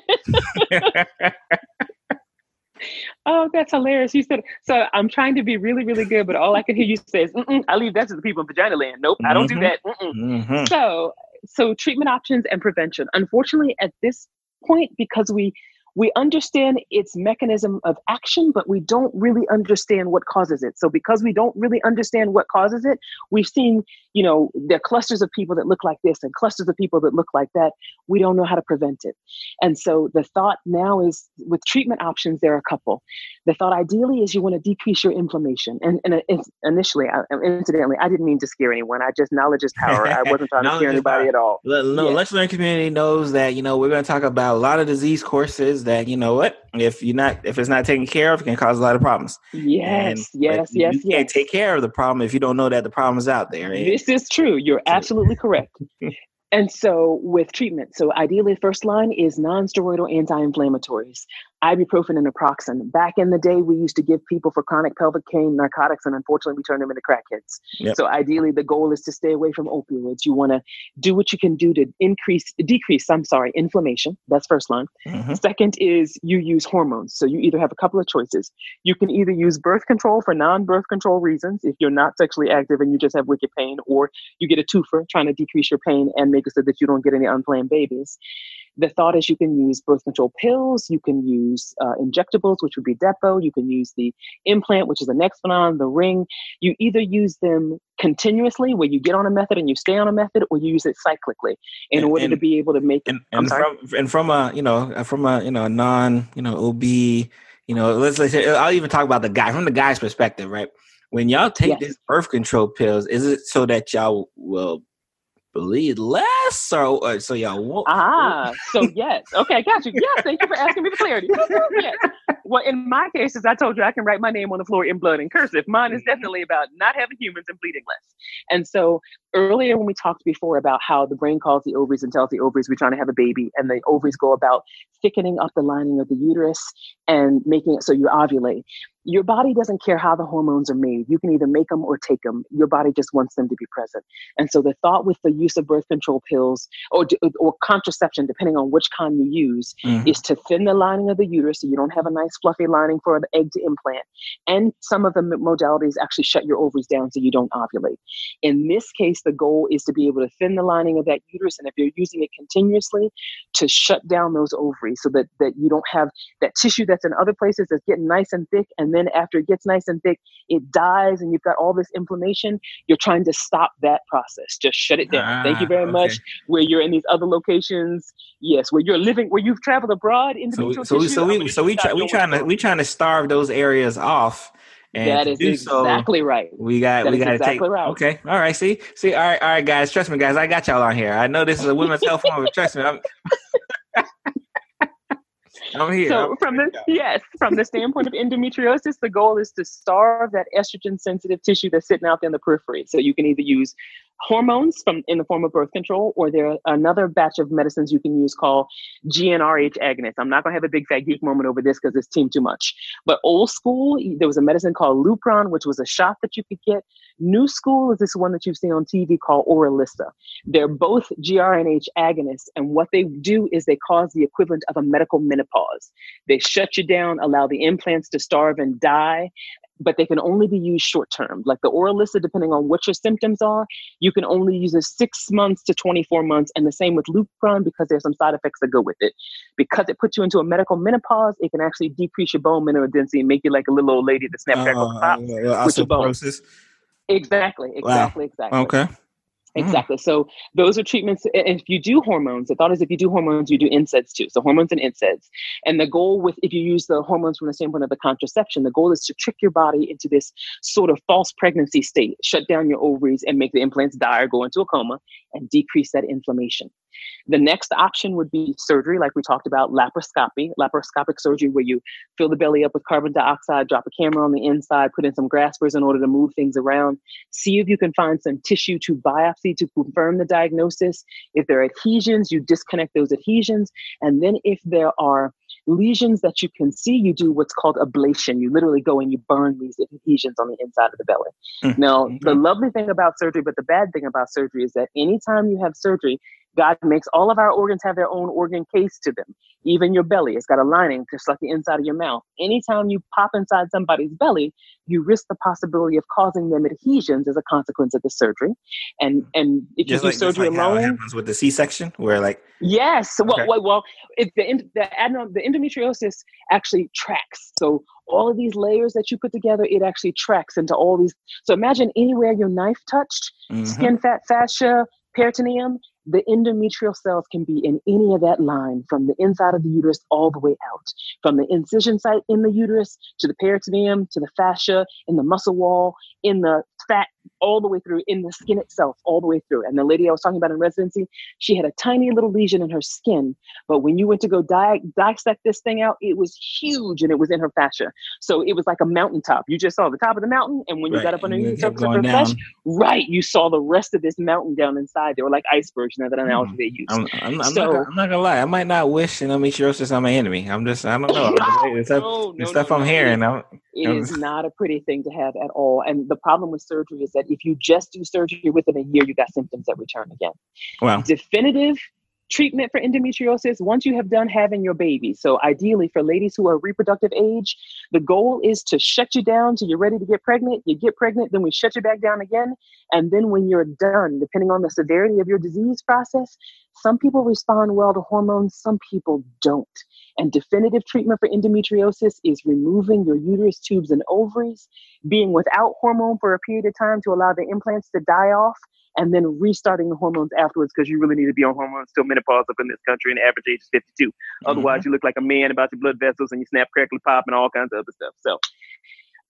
Oh, that's hilarious. You said, so I'm trying to be really, really good, but all I can hear you say is, I leave that to the people in vagina land. Nope, mm-hmm. I don't do mm-hmm. that. Mm-hmm. So, so treatment options and prevention. Unfortunately, at this point, because we we understand its mechanism of action, but we don't really understand what causes it. So because we don't really understand what causes it, we've seen, you know, there are clusters of people that look like this and clusters of people that look like that. We don't know how to prevent it. And so the thought now is with treatment options, there are a couple. The thought ideally is you want to decrease your inflammation. And, and uh, initially, I, incidentally, I didn't mean to scare anyone. I just knowledge is power. I wasn't trying to scare anybody at all. No, yeah. Lunch Learn community knows that, you know, we're going to talk about a lot of disease courses that you know what if you're not if it's not taken care of it can cause a lot of problems yes and, yes yes you can't take care of the problem if you don't know that the problem is out there this is true you're absolutely correct and so with treatment so ideally first line is non-steroidal anti-inflammatories ibuprofen and naproxen. Back in the day, we used to give people for chronic pelvic pain narcotics, and unfortunately, we turned them into crackheads. Yep. So ideally, the goal is to stay away from opioids. You want to do what you can do to increase, decrease. I'm sorry, inflammation. That's first line. Mm-hmm. Second is you use hormones. So you either have a couple of choices. You can either use birth control for non-birth control reasons if you're not sexually active and you just have wicked pain, or you get a twofer trying to decrease your pain and make it so that you don't get any unplanned babies. The thought is you can use birth control pills, you can use uh, injectables, which would be Depo, you can use the implant, which is the Nexplanon, the ring. You either use them continuously, where you get on a method and you stay on a method, or you use it cyclically in and, order and, to be able to make. And, and from and from a you know from a you know non you know OB you know let's let's say, I'll even talk about the guy from the guy's perspective, right? When y'all take yes. these birth control pills, is it so that y'all will bleed less So, or so y'all won't ah so yes okay I got you yes thank you for asking me for clarity yes. well in my case as i told you i can write my name on the floor in blood and cursive mine is mm-hmm. definitely about not having humans and bleeding less and so earlier when we talked before about how the brain calls the ovaries and tells the ovaries we're trying to have a baby and the ovaries go about thickening up the lining of the uterus and making it so you ovulate your body doesn't care how the hormones are made. You can either make them or take them. Your body just wants them to be present. And so the thought with the use of birth control pills or, or contraception, depending on which kind you use, mm-hmm. is to thin the lining of the uterus so you don't have a nice fluffy lining for an egg to implant. And some of the modalities actually shut your ovaries down so you don't ovulate. In this case, the goal is to be able to thin the lining of that uterus. And if you're using it continuously, to shut down those ovaries so that, that you don't have that tissue that's in other places that's getting nice and thick and then after it gets nice and thick, it dies and you've got all this inflammation. You're trying to stop that process. Just shut it down. Ah, Thank you very ah, okay. much. Where you're in these other locations, yes, where you're living, where you've traveled abroad. So, so, tissue, so we, so we, try, we trying to, we trying to starve those areas off. And that is exactly so, right. We got that we got to exactly take right. okay. All right. See, see. All right, all right, guys. Trust me, guys. I got y'all on here. I know this is a women's health forum, but trust me. I'm, I'm here. So I'm from the yes, from the standpoint of endometriosis, the goal is to starve that estrogen sensitive tissue that's sitting out there in the periphery. So you can either use hormones from in the form of birth control, or there another batch of medicines you can use called GnRH agonists. I'm not gonna have a big fat geek moment over this because it's team too much. But old school, there was a medicine called Lupron, which was a shot that you could get. New school is this one that you've seen on TV called Orilissa. They're both GnRH agonists, and what they do is they cause the equivalent of a medical menopause. They shut you down, allow the implants to starve and die, but they can only be used short term. Like the Orilissa, depending on what your symptoms are, you can only use it six months to 24 months. And the same with Lupron because there's some side effects that go with it. Because it puts you into a medical menopause, it can actually decrease your bone mineral density and make you like a little old lady that snap crackle uh, pop yeah, with your bones. Exactly, exactly, wow. exactly. Okay. Mm. Exactly. Mm. So those are treatments. And if you do hormones, the thought is if you do hormones, you do NSAIDs too. So hormones and NSAIDs. And the goal with if you use the hormones from the standpoint of the contraception, the goal is to trick your body into this sort of false pregnancy state, shut down your ovaries and make the implants die or go into a coma and decrease that inflammation. The next option would be surgery, like we talked about, laparoscopy, laparoscopic surgery, where you fill the belly up with carbon dioxide, drop a camera on the inside, put in some graspers in order to move things around. See if you can find some tissue to biopsy to confirm the diagnosis. If there are adhesions, you disconnect those adhesions. And then if there are lesions that you can see, you do what's called ablation. You literally go and you burn these adhesions on the inside of the belly. Mm-hmm. Now, the lovely thing about surgery, but the bad thing about surgery is that anytime you have surgery, God makes all of our organs have their own organ case to them. Even your belly, it's got a lining just like the inside of your mouth. Anytime you pop inside somebody's belly, you risk the possibility of causing them adhesions as a consequence of the surgery. And and if just you do surgery like alone, happens with the C-section, where like yes, well, okay. well, well it, the the, adenom, the endometriosis actually tracks. So all of these layers that you put together, it actually tracks into all these. So imagine anywhere your knife touched, mm-hmm. skin, fat, fascia, peritoneum, the endometrial cells can be in any of that line from the inside of the uterus all the way out, from the incision site in the uterus to the peritoneum to the fascia, in the muscle wall, in the fat all the way through in the skin itself, all the way through. And the lady I was talking about in residency, she had a tiny little lesion in her skin. But when you went to go di- dissect this thing out, it was huge and it was in her fascia. So it was like a mountaintop. You just saw the top of the mountain. And when you right. got up underneath the surface of her down. flesh, right, you saw the rest of this mountain down inside. They were like icebergs. You know, that analogy mm. they use. I'm, I'm, I'm, so, not, I'm, not, gonna lie. I might not wish endometriosis on my enemy. I'm just, I don't know. no, the stuff, no, the stuff I'm hearing. I'm, it is not a pretty thing to have at all. And the problem with surgery is that if you just do surgery within a year, you got symptoms that return again. Wow. Definitive treatment for endometriosis once you have done having your baby. So, ideally, for ladies who are reproductive age, the goal is to shut you down till you're ready to get pregnant. You get pregnant, then we shut you back down again. And then, when you're done, depending on the severity of your disease process, some people respond well to hormones, some people don't. And definitive treatment for endometriosis is removing your uterus tubes and ovaries, being without hormone for a period of time to allow the implants to die off, and then restarting the hormones afterwards because you really need to be on hormones till menopause up in this country and the average age is 52. Mm-hmm. Otherwise, you look like a man about your blood vessels and you snap, crackle, pop, and all kinds of other stuff. So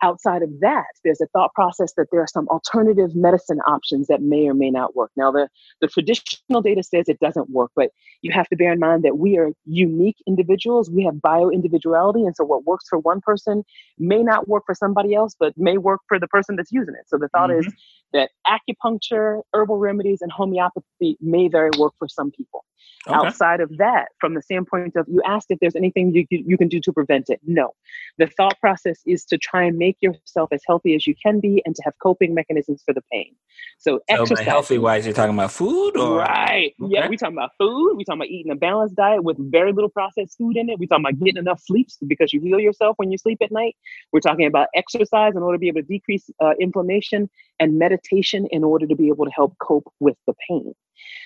outside of that, there's a thought process that there are some alternative medicine options that may or may not work. Now, the, the traditional data says it doesn't work, but you have to bear in mind that we are unique individuals. We have bio individuality. And so, what works for one person may not work for somebody else, but may work for the person that's using it. So, the thought mm-hmm. is that acupuncture, herbal remedies, and homeopathy may very work for some people. Okay. Outside of that, from the standpoint of you asked if there's anything you, you can do to prevent it. No. The thought process is to try and make yourself as healthy as you can be and to have coping mechanisms for the pain. So, so exercise. healthy wise, you're talking about food or? Right. Okay. Yeah, we're talking about food. We're talking about eating a balanced diet with very little processed food in it. We're talking about getting enough sleep because you heal yourself when you sleep at night. We're talking about exercise in order to be able to decrease uh, inflammation and meditation in order to be able to help cope with the pain.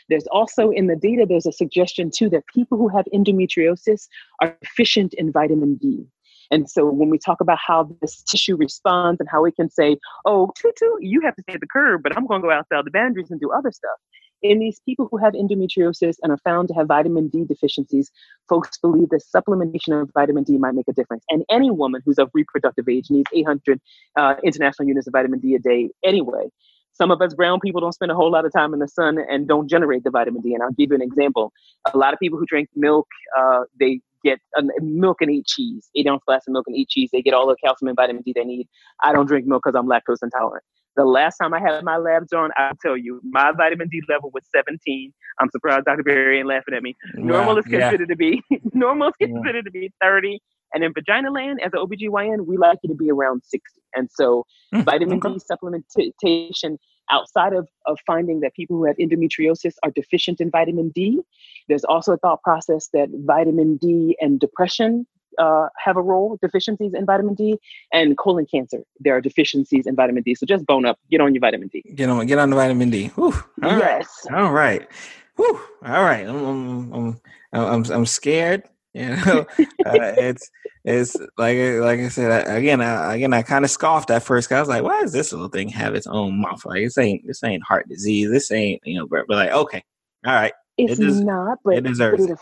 There's also in the data, there's a suggestion too that people who have endometriosis are deficient in vitamin D. And so when we talk about how this tissue responds and how we can say, oh, tutu, you have to stay at the curb, but I'm going to go outside the boundaries and do other stuff. In these people who have endometriosis and are found to have vitamin D deficiencies, folks believe that supplementation of vitamin D might make a difference. And any woman who's of reproductive age needs 800 uh, international units of vitamin D a day anyway. Some of us brown people don't spend a whole lot of time in the sun and don't generate the vitamin D. And I'll give you an example. A lot of people who drink milk, uh, they get uh, milk and eat cheese, eight ounce glass of milk and eat cheese. They get all the calcium and vitamin D they need. I don't drink milk because I'm lactose intolerant. The last time I had my labs on, I'll tell you, my vitamin D level was 17. I'm surprised Dr. Barry ain't laughing at me. Normal wow, is considered yeah. to be normal is considered yeah. to be 30. And in vagina land, as an OBGYN, we like you to be around 60. And so mm, vitamin okay. D supplementation outside of, of finding that people who have endometriosis are deficient in vitamin D, there's also a thought process that vitamin D and depression uh, have a role, deficiencies in vitamin D, and colon cancer. There are deficiencies in vitamin D. So just bone up, get on your vitamin D. Get on, get on the vitamin D. Whew. All yes. Right. All right. Whew. All right. I'm, I'm, I'm, I'm, I'm scared. You know, uh, it's it's like like I said again. I, again, I kind of scoffed at first. Cause I was like, "Why does this little thing have its own mouth? Like this ain't this ain't heart disease. This ain't you know." But, but like, okay, all right, it's it not, but it deserves. But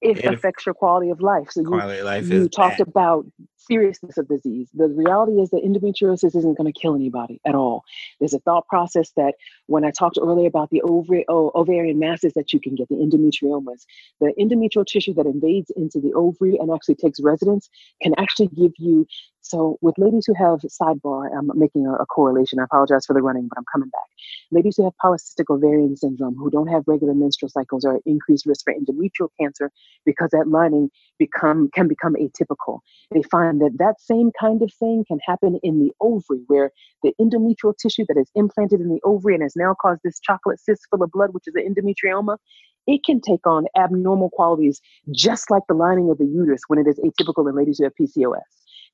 it, it, it affects your quality of life. So you, life you talked bad. about seriousness of disease. The reality is that endometriosis isn't going to kill anybody at all. There's a thought process that when I talked earlier about the ovary, oh, ovarian masses that you can get, the endometriomas, the endometrial tissue that invades into the ovary and actually takes residence can actually give you so, with ladies who have sidebar, I'm making a, a, correlation. I apologize for the running, but I'm coming back. Ladies who have polycystic ovarian syndrome, who don't have regular menstrual cycles, are at increased risk for endometrial cancer because that lining become can become atypical. They find that that same kind of thing can happen in the ovary, where the endometrial tissue that is implanted in the ovary and has now caused this chocolate cyst full of blood, which is an endometrioma, it can take on abnormal qualities just like the lining of the uterus when it is atypical in ladies who have PCOS.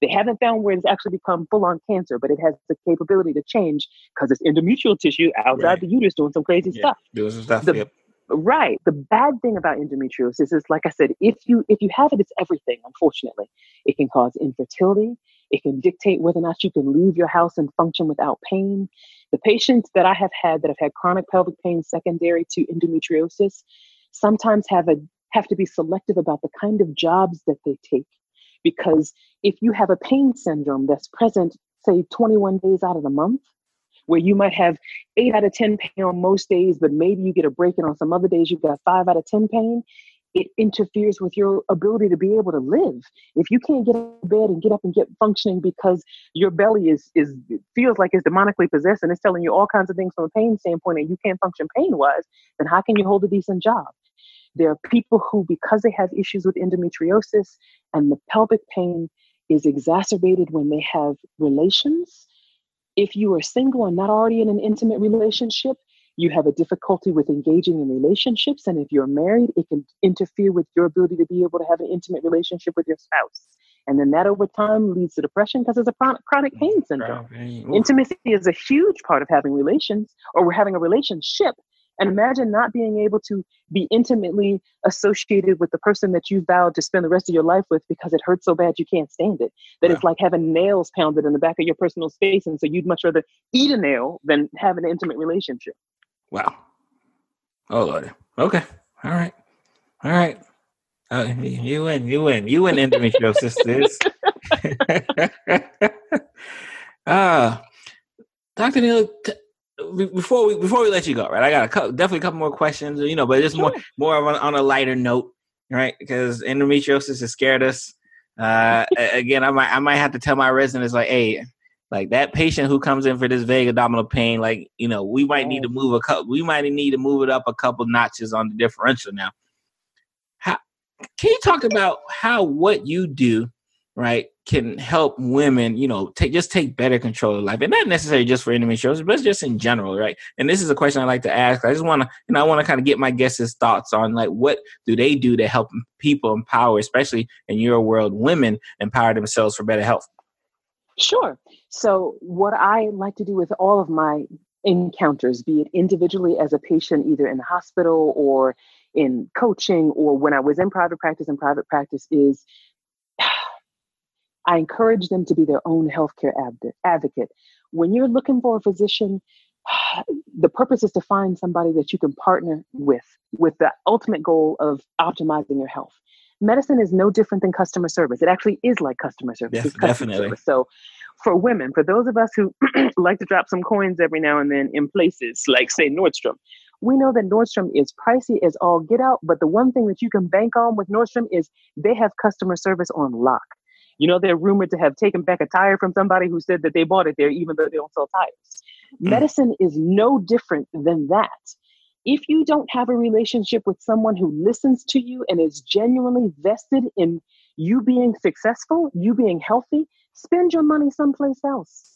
They haven't found where it's actually become full on cancer, but it has the capability to change because it's endometrial tissue outside right. the uterus doing some crazy yeah. stuff. Doing some stuff. The, yep. Right. The bad thing about endometriosis is, like I said, if you if you have it, it's everything. Unfortunately, it can cause infertility. It can dictate whether or not you can leave your house and function without pain. The patients that I have had that have had chronic pelvic pain secondary to endometriosis sometimes have a have to be selective about the kind of jobs that they take because if you have a pain syndrome that's present, say 21 days out of the month, where you might have eight out of 10 pain on most days, but maybe you get a break and on some other days you've got five out of 10 pain, it interferes with your ability to be able to live. If you can't get out of bed and get up and get functioning because your belly is is feels like it's demonically possessed and it's telling you all kinds of things from a pain standpoint and you can't function pain wise, then how can you hold a decent job? There are people who, because they have issues with endometriosis and the pelvic pain is exacerbated when they have relations. If you are single and not already in an intimate relationship, you have a difficulty with engaging in relationships. And if you're married, it can interfere with your ability to be able to have an intimate relationship with your spouse. And then that over time leads to depression because it's a chronic, chronic mm, pain syndrome. Intimacy is a huge part of having relations or we're having a relationship. And imagine not being able to be intimately associated with the person that you vowed to spend the rest of your life with because it hurts so bad you can't stand it. That it's like having nails pounded in the back of your personal space. And so you'd much rather eat a nail than have an intimate relationship. Wow. Oh Lord. Okay. All right. All right. Uh, you win. You win. You win endometriosis. Ah, uh, Doctor Neil. T- before we before we let you go, right? I got a couple, definitely a couple more questions, you know, but just sure. more more on, on a lighter note, right? Because endometriosis has scared us. Uh, again, I might I might have to tell my residents like, hey, like that patient who comes in for this vague abdominal pain, like you know, we might need to move a couple. We might need to move it up a couple notches on the differential now. How can you talk about how what you do, right, can help women, you know, take just take better control of life, and not necessarily just for endometriosis, but just in general, right? And this is a question I like to ask. I just want to, you know, I want to kind of get my guests' thoughts on like what do they do to help people empower, especially in your world, women empower themselves for better health. Sure. So, what I like to do with all of my encounters, be it individually as a patient, either in the hospital or in coaching, or when I was in private practice and private practice, is I encourage them to be their own healthcare advocate. When you're looking for a physician, the purpose is to find somebody that you can partner with, with the ultimate goal of optimizing your health medicine is no different than customer service. It actually is like customer service. Yes, definitely. Service. So for women, for those of us who like to drop some coins every now and then in places like say Nordstrom, we know that Nordstrom is pricey as all get out, but the one thing that you can bank on with Nordstrom is they have customer service on lock. You know, they're rumored to have taken back a tire from somebody who said that they bought it there, even though they don't sell tires. Mm. Medicine is no different than that if you don't have a relationship with someone who listens to you and is genuinely vested in you being successful, you being healthy, spend your money someplace else.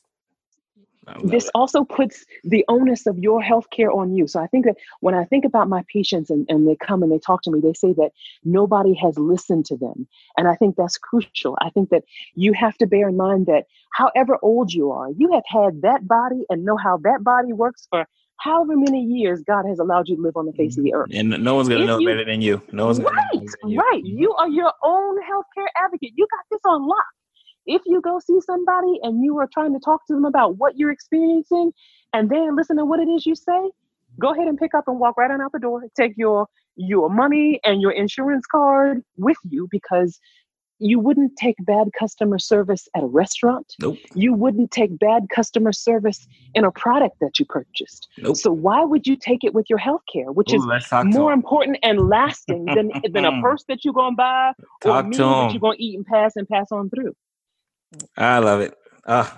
This it. also puts the onus of your health care on you. So I think that when I think about my patients and, and they come and they talk to me, they say that nobody has listened to them. And I think that's crucial. I think that you have to bear in mind that however old you are, you have had that body and know how that body works for however many years God has allowed you to live on the face of mm-hmm. the earth. And no one's gonna if know you, better than you. No one's right, you. right. You are your own healthcare advocate. You got this on lock. If you go see somebody and you are trying to talk to them about what you're experiencing, and then listen to what it is you say, go ahead and pick up and walk right on out the door. Take your your money and your insurance card with you because you wouldn't take bad customer service at a restaurant. Nope. You wouldn't take bad customer service in a product that you purchased. Nope. So why would you take it with your health care, which Ooh, is more important and lasting than, than a purse that you're gonna buy talk or a meal that you're gonna eat and pass and pass on through? I love it. Uh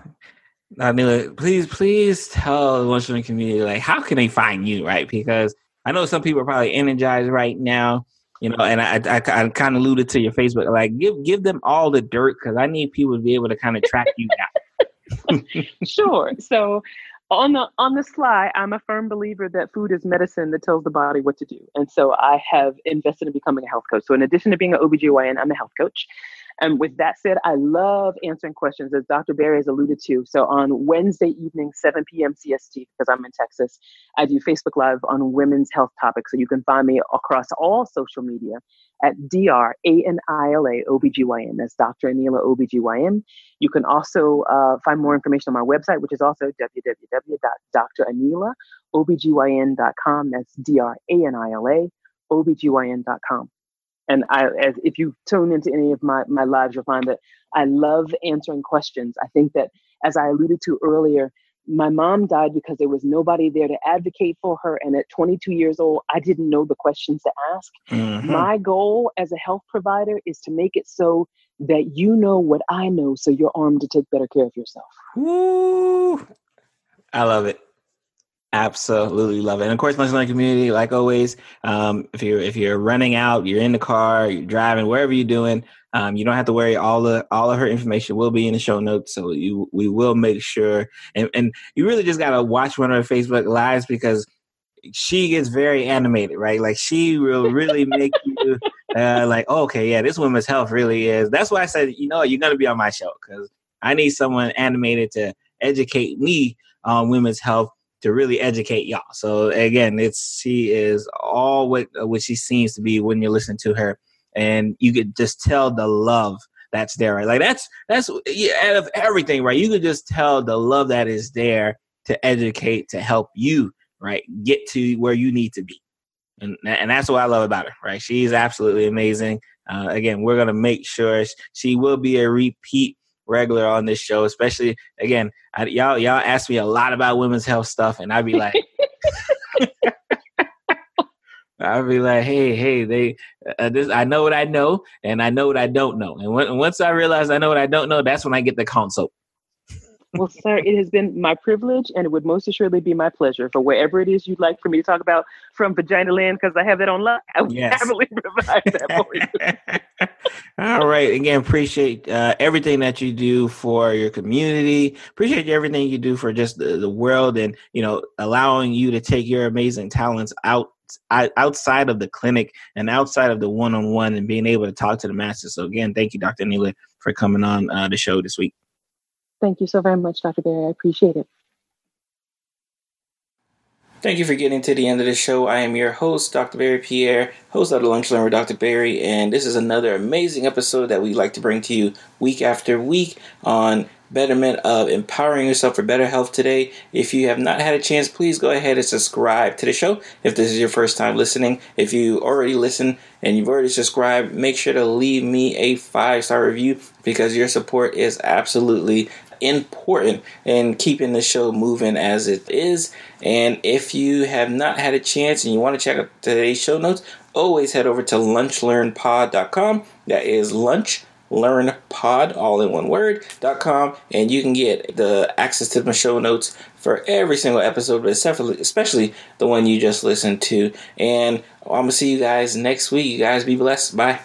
Anila, please, please tell the Lunch Learn community like how can they find you, right? Because I know some people are probably energized right now you know, and I, I, I kind of alluded to your Facebook, like give give them all the dirt because I need people to be able to kind of track you down. sure. So on the on the sly, I'm a firm believer that food is medicine that tells the body what to do. And so I have invested in becoming a health coach. So in addition to being an OBGYN, I'm a health coach. And with that said, I love answering questions, as Dr. Barry has alluded to. So on Wednesday evening, 7 p.m. CST, because I'm in Texas, I do Facebook Live on women's health topics. So you can find me across all social media at DR A-N-I-L-A OBGYN. That's Dr. Anila OBGYN. You can also uh, find more information on my website, which is also www.dranila.obgyn.com. That's D-R-A-N-I-L-A OBGYN.com and I, as if you tune into any of my, my lives, you'll find that I love answering questions. I think that, as I alluded to earlier, my mom died because there was nobody there to advocate for her. And at 22 years old, I didn't know the questions to ask. Mm-hmm. My goal as a health provider is to make it so that you know what I know so you're armed to take better care of yourself. Woo! I love it. Absolutely love it. And of course, Lunch Learn community, like always, um, if you're if you're running out, you're in the car, you're driving, wherever you're doing, um, you don't have to worry. All the all of her information will be in the show notes, so you we will make sure. And and you really just gotta watch one of her Facebook lives because she gets very animated, right? Like she will really make you uh, like, oh, okay, yeah, this woman's health really is. That's why I said, you know, you're gonna be on my show because I need someone animated to educate me on women's health to really educate y'all. So again, it's she is all what what she seems to be when you listen to her, and you could just tell the love that's there. Right, like that's that's yeah, out of everything, right? You could just tell the love that is there to educate to help you right get to where you need to be, and and that's what I love about her. Right, she's absolutely amazing. Uh, again, we're gonna make sure she will be a repeat regular on this show, especially again, I, y'all y'all ask me a lot about women's health stuff, and I'd be like, I'd be like, hey, hey, they, uh, this, I know what I know, and I know what I don't know, and when, once I realize I know what I don't know, that's when I get the consult. Well, sir, it has been my privilege and it would most assuredly be my pleasure for wherever it is you'd like for me to talk about from Vagina Land, because I have that on lock. I would yes. happily provide that for you. All right. Again, appreciate uh, everything that you do for your community. Appreciate everything you do for just the, the world and, you know, allowing you to take your amazing talents out outside of the clinic and outside of the one-on-one and being able to talk to the masses. So again, thank you, Dr. Anila, for coming on uh, the show this week. Thank you so very much, Dr. Barry. I appreciate it. Thank you for getting to the end of the show. I am your host, Dr. Barry Pierre, host of the Lunch Learn with Dr. Barry, and this is another amazing episode that we like to bring to you week after week on betterment of empowering yourself for better health today. If you have not had a chance, please go ahead and subscribe to the show. If this is your first time listening, if you already listen and you've already subscribed, make sure to leave me a five star review because your support is absolutely important in keeping the show moving as it is. And if you have not had a chance and you want to check out today's show notes, always head over to lunchlearnpod.com. That is lunch learn pod all in one word dot com and you can get the access to my show notes for every single episode but especially the one you just listened to and i'm gonna see you guys next week you guys be blessed bye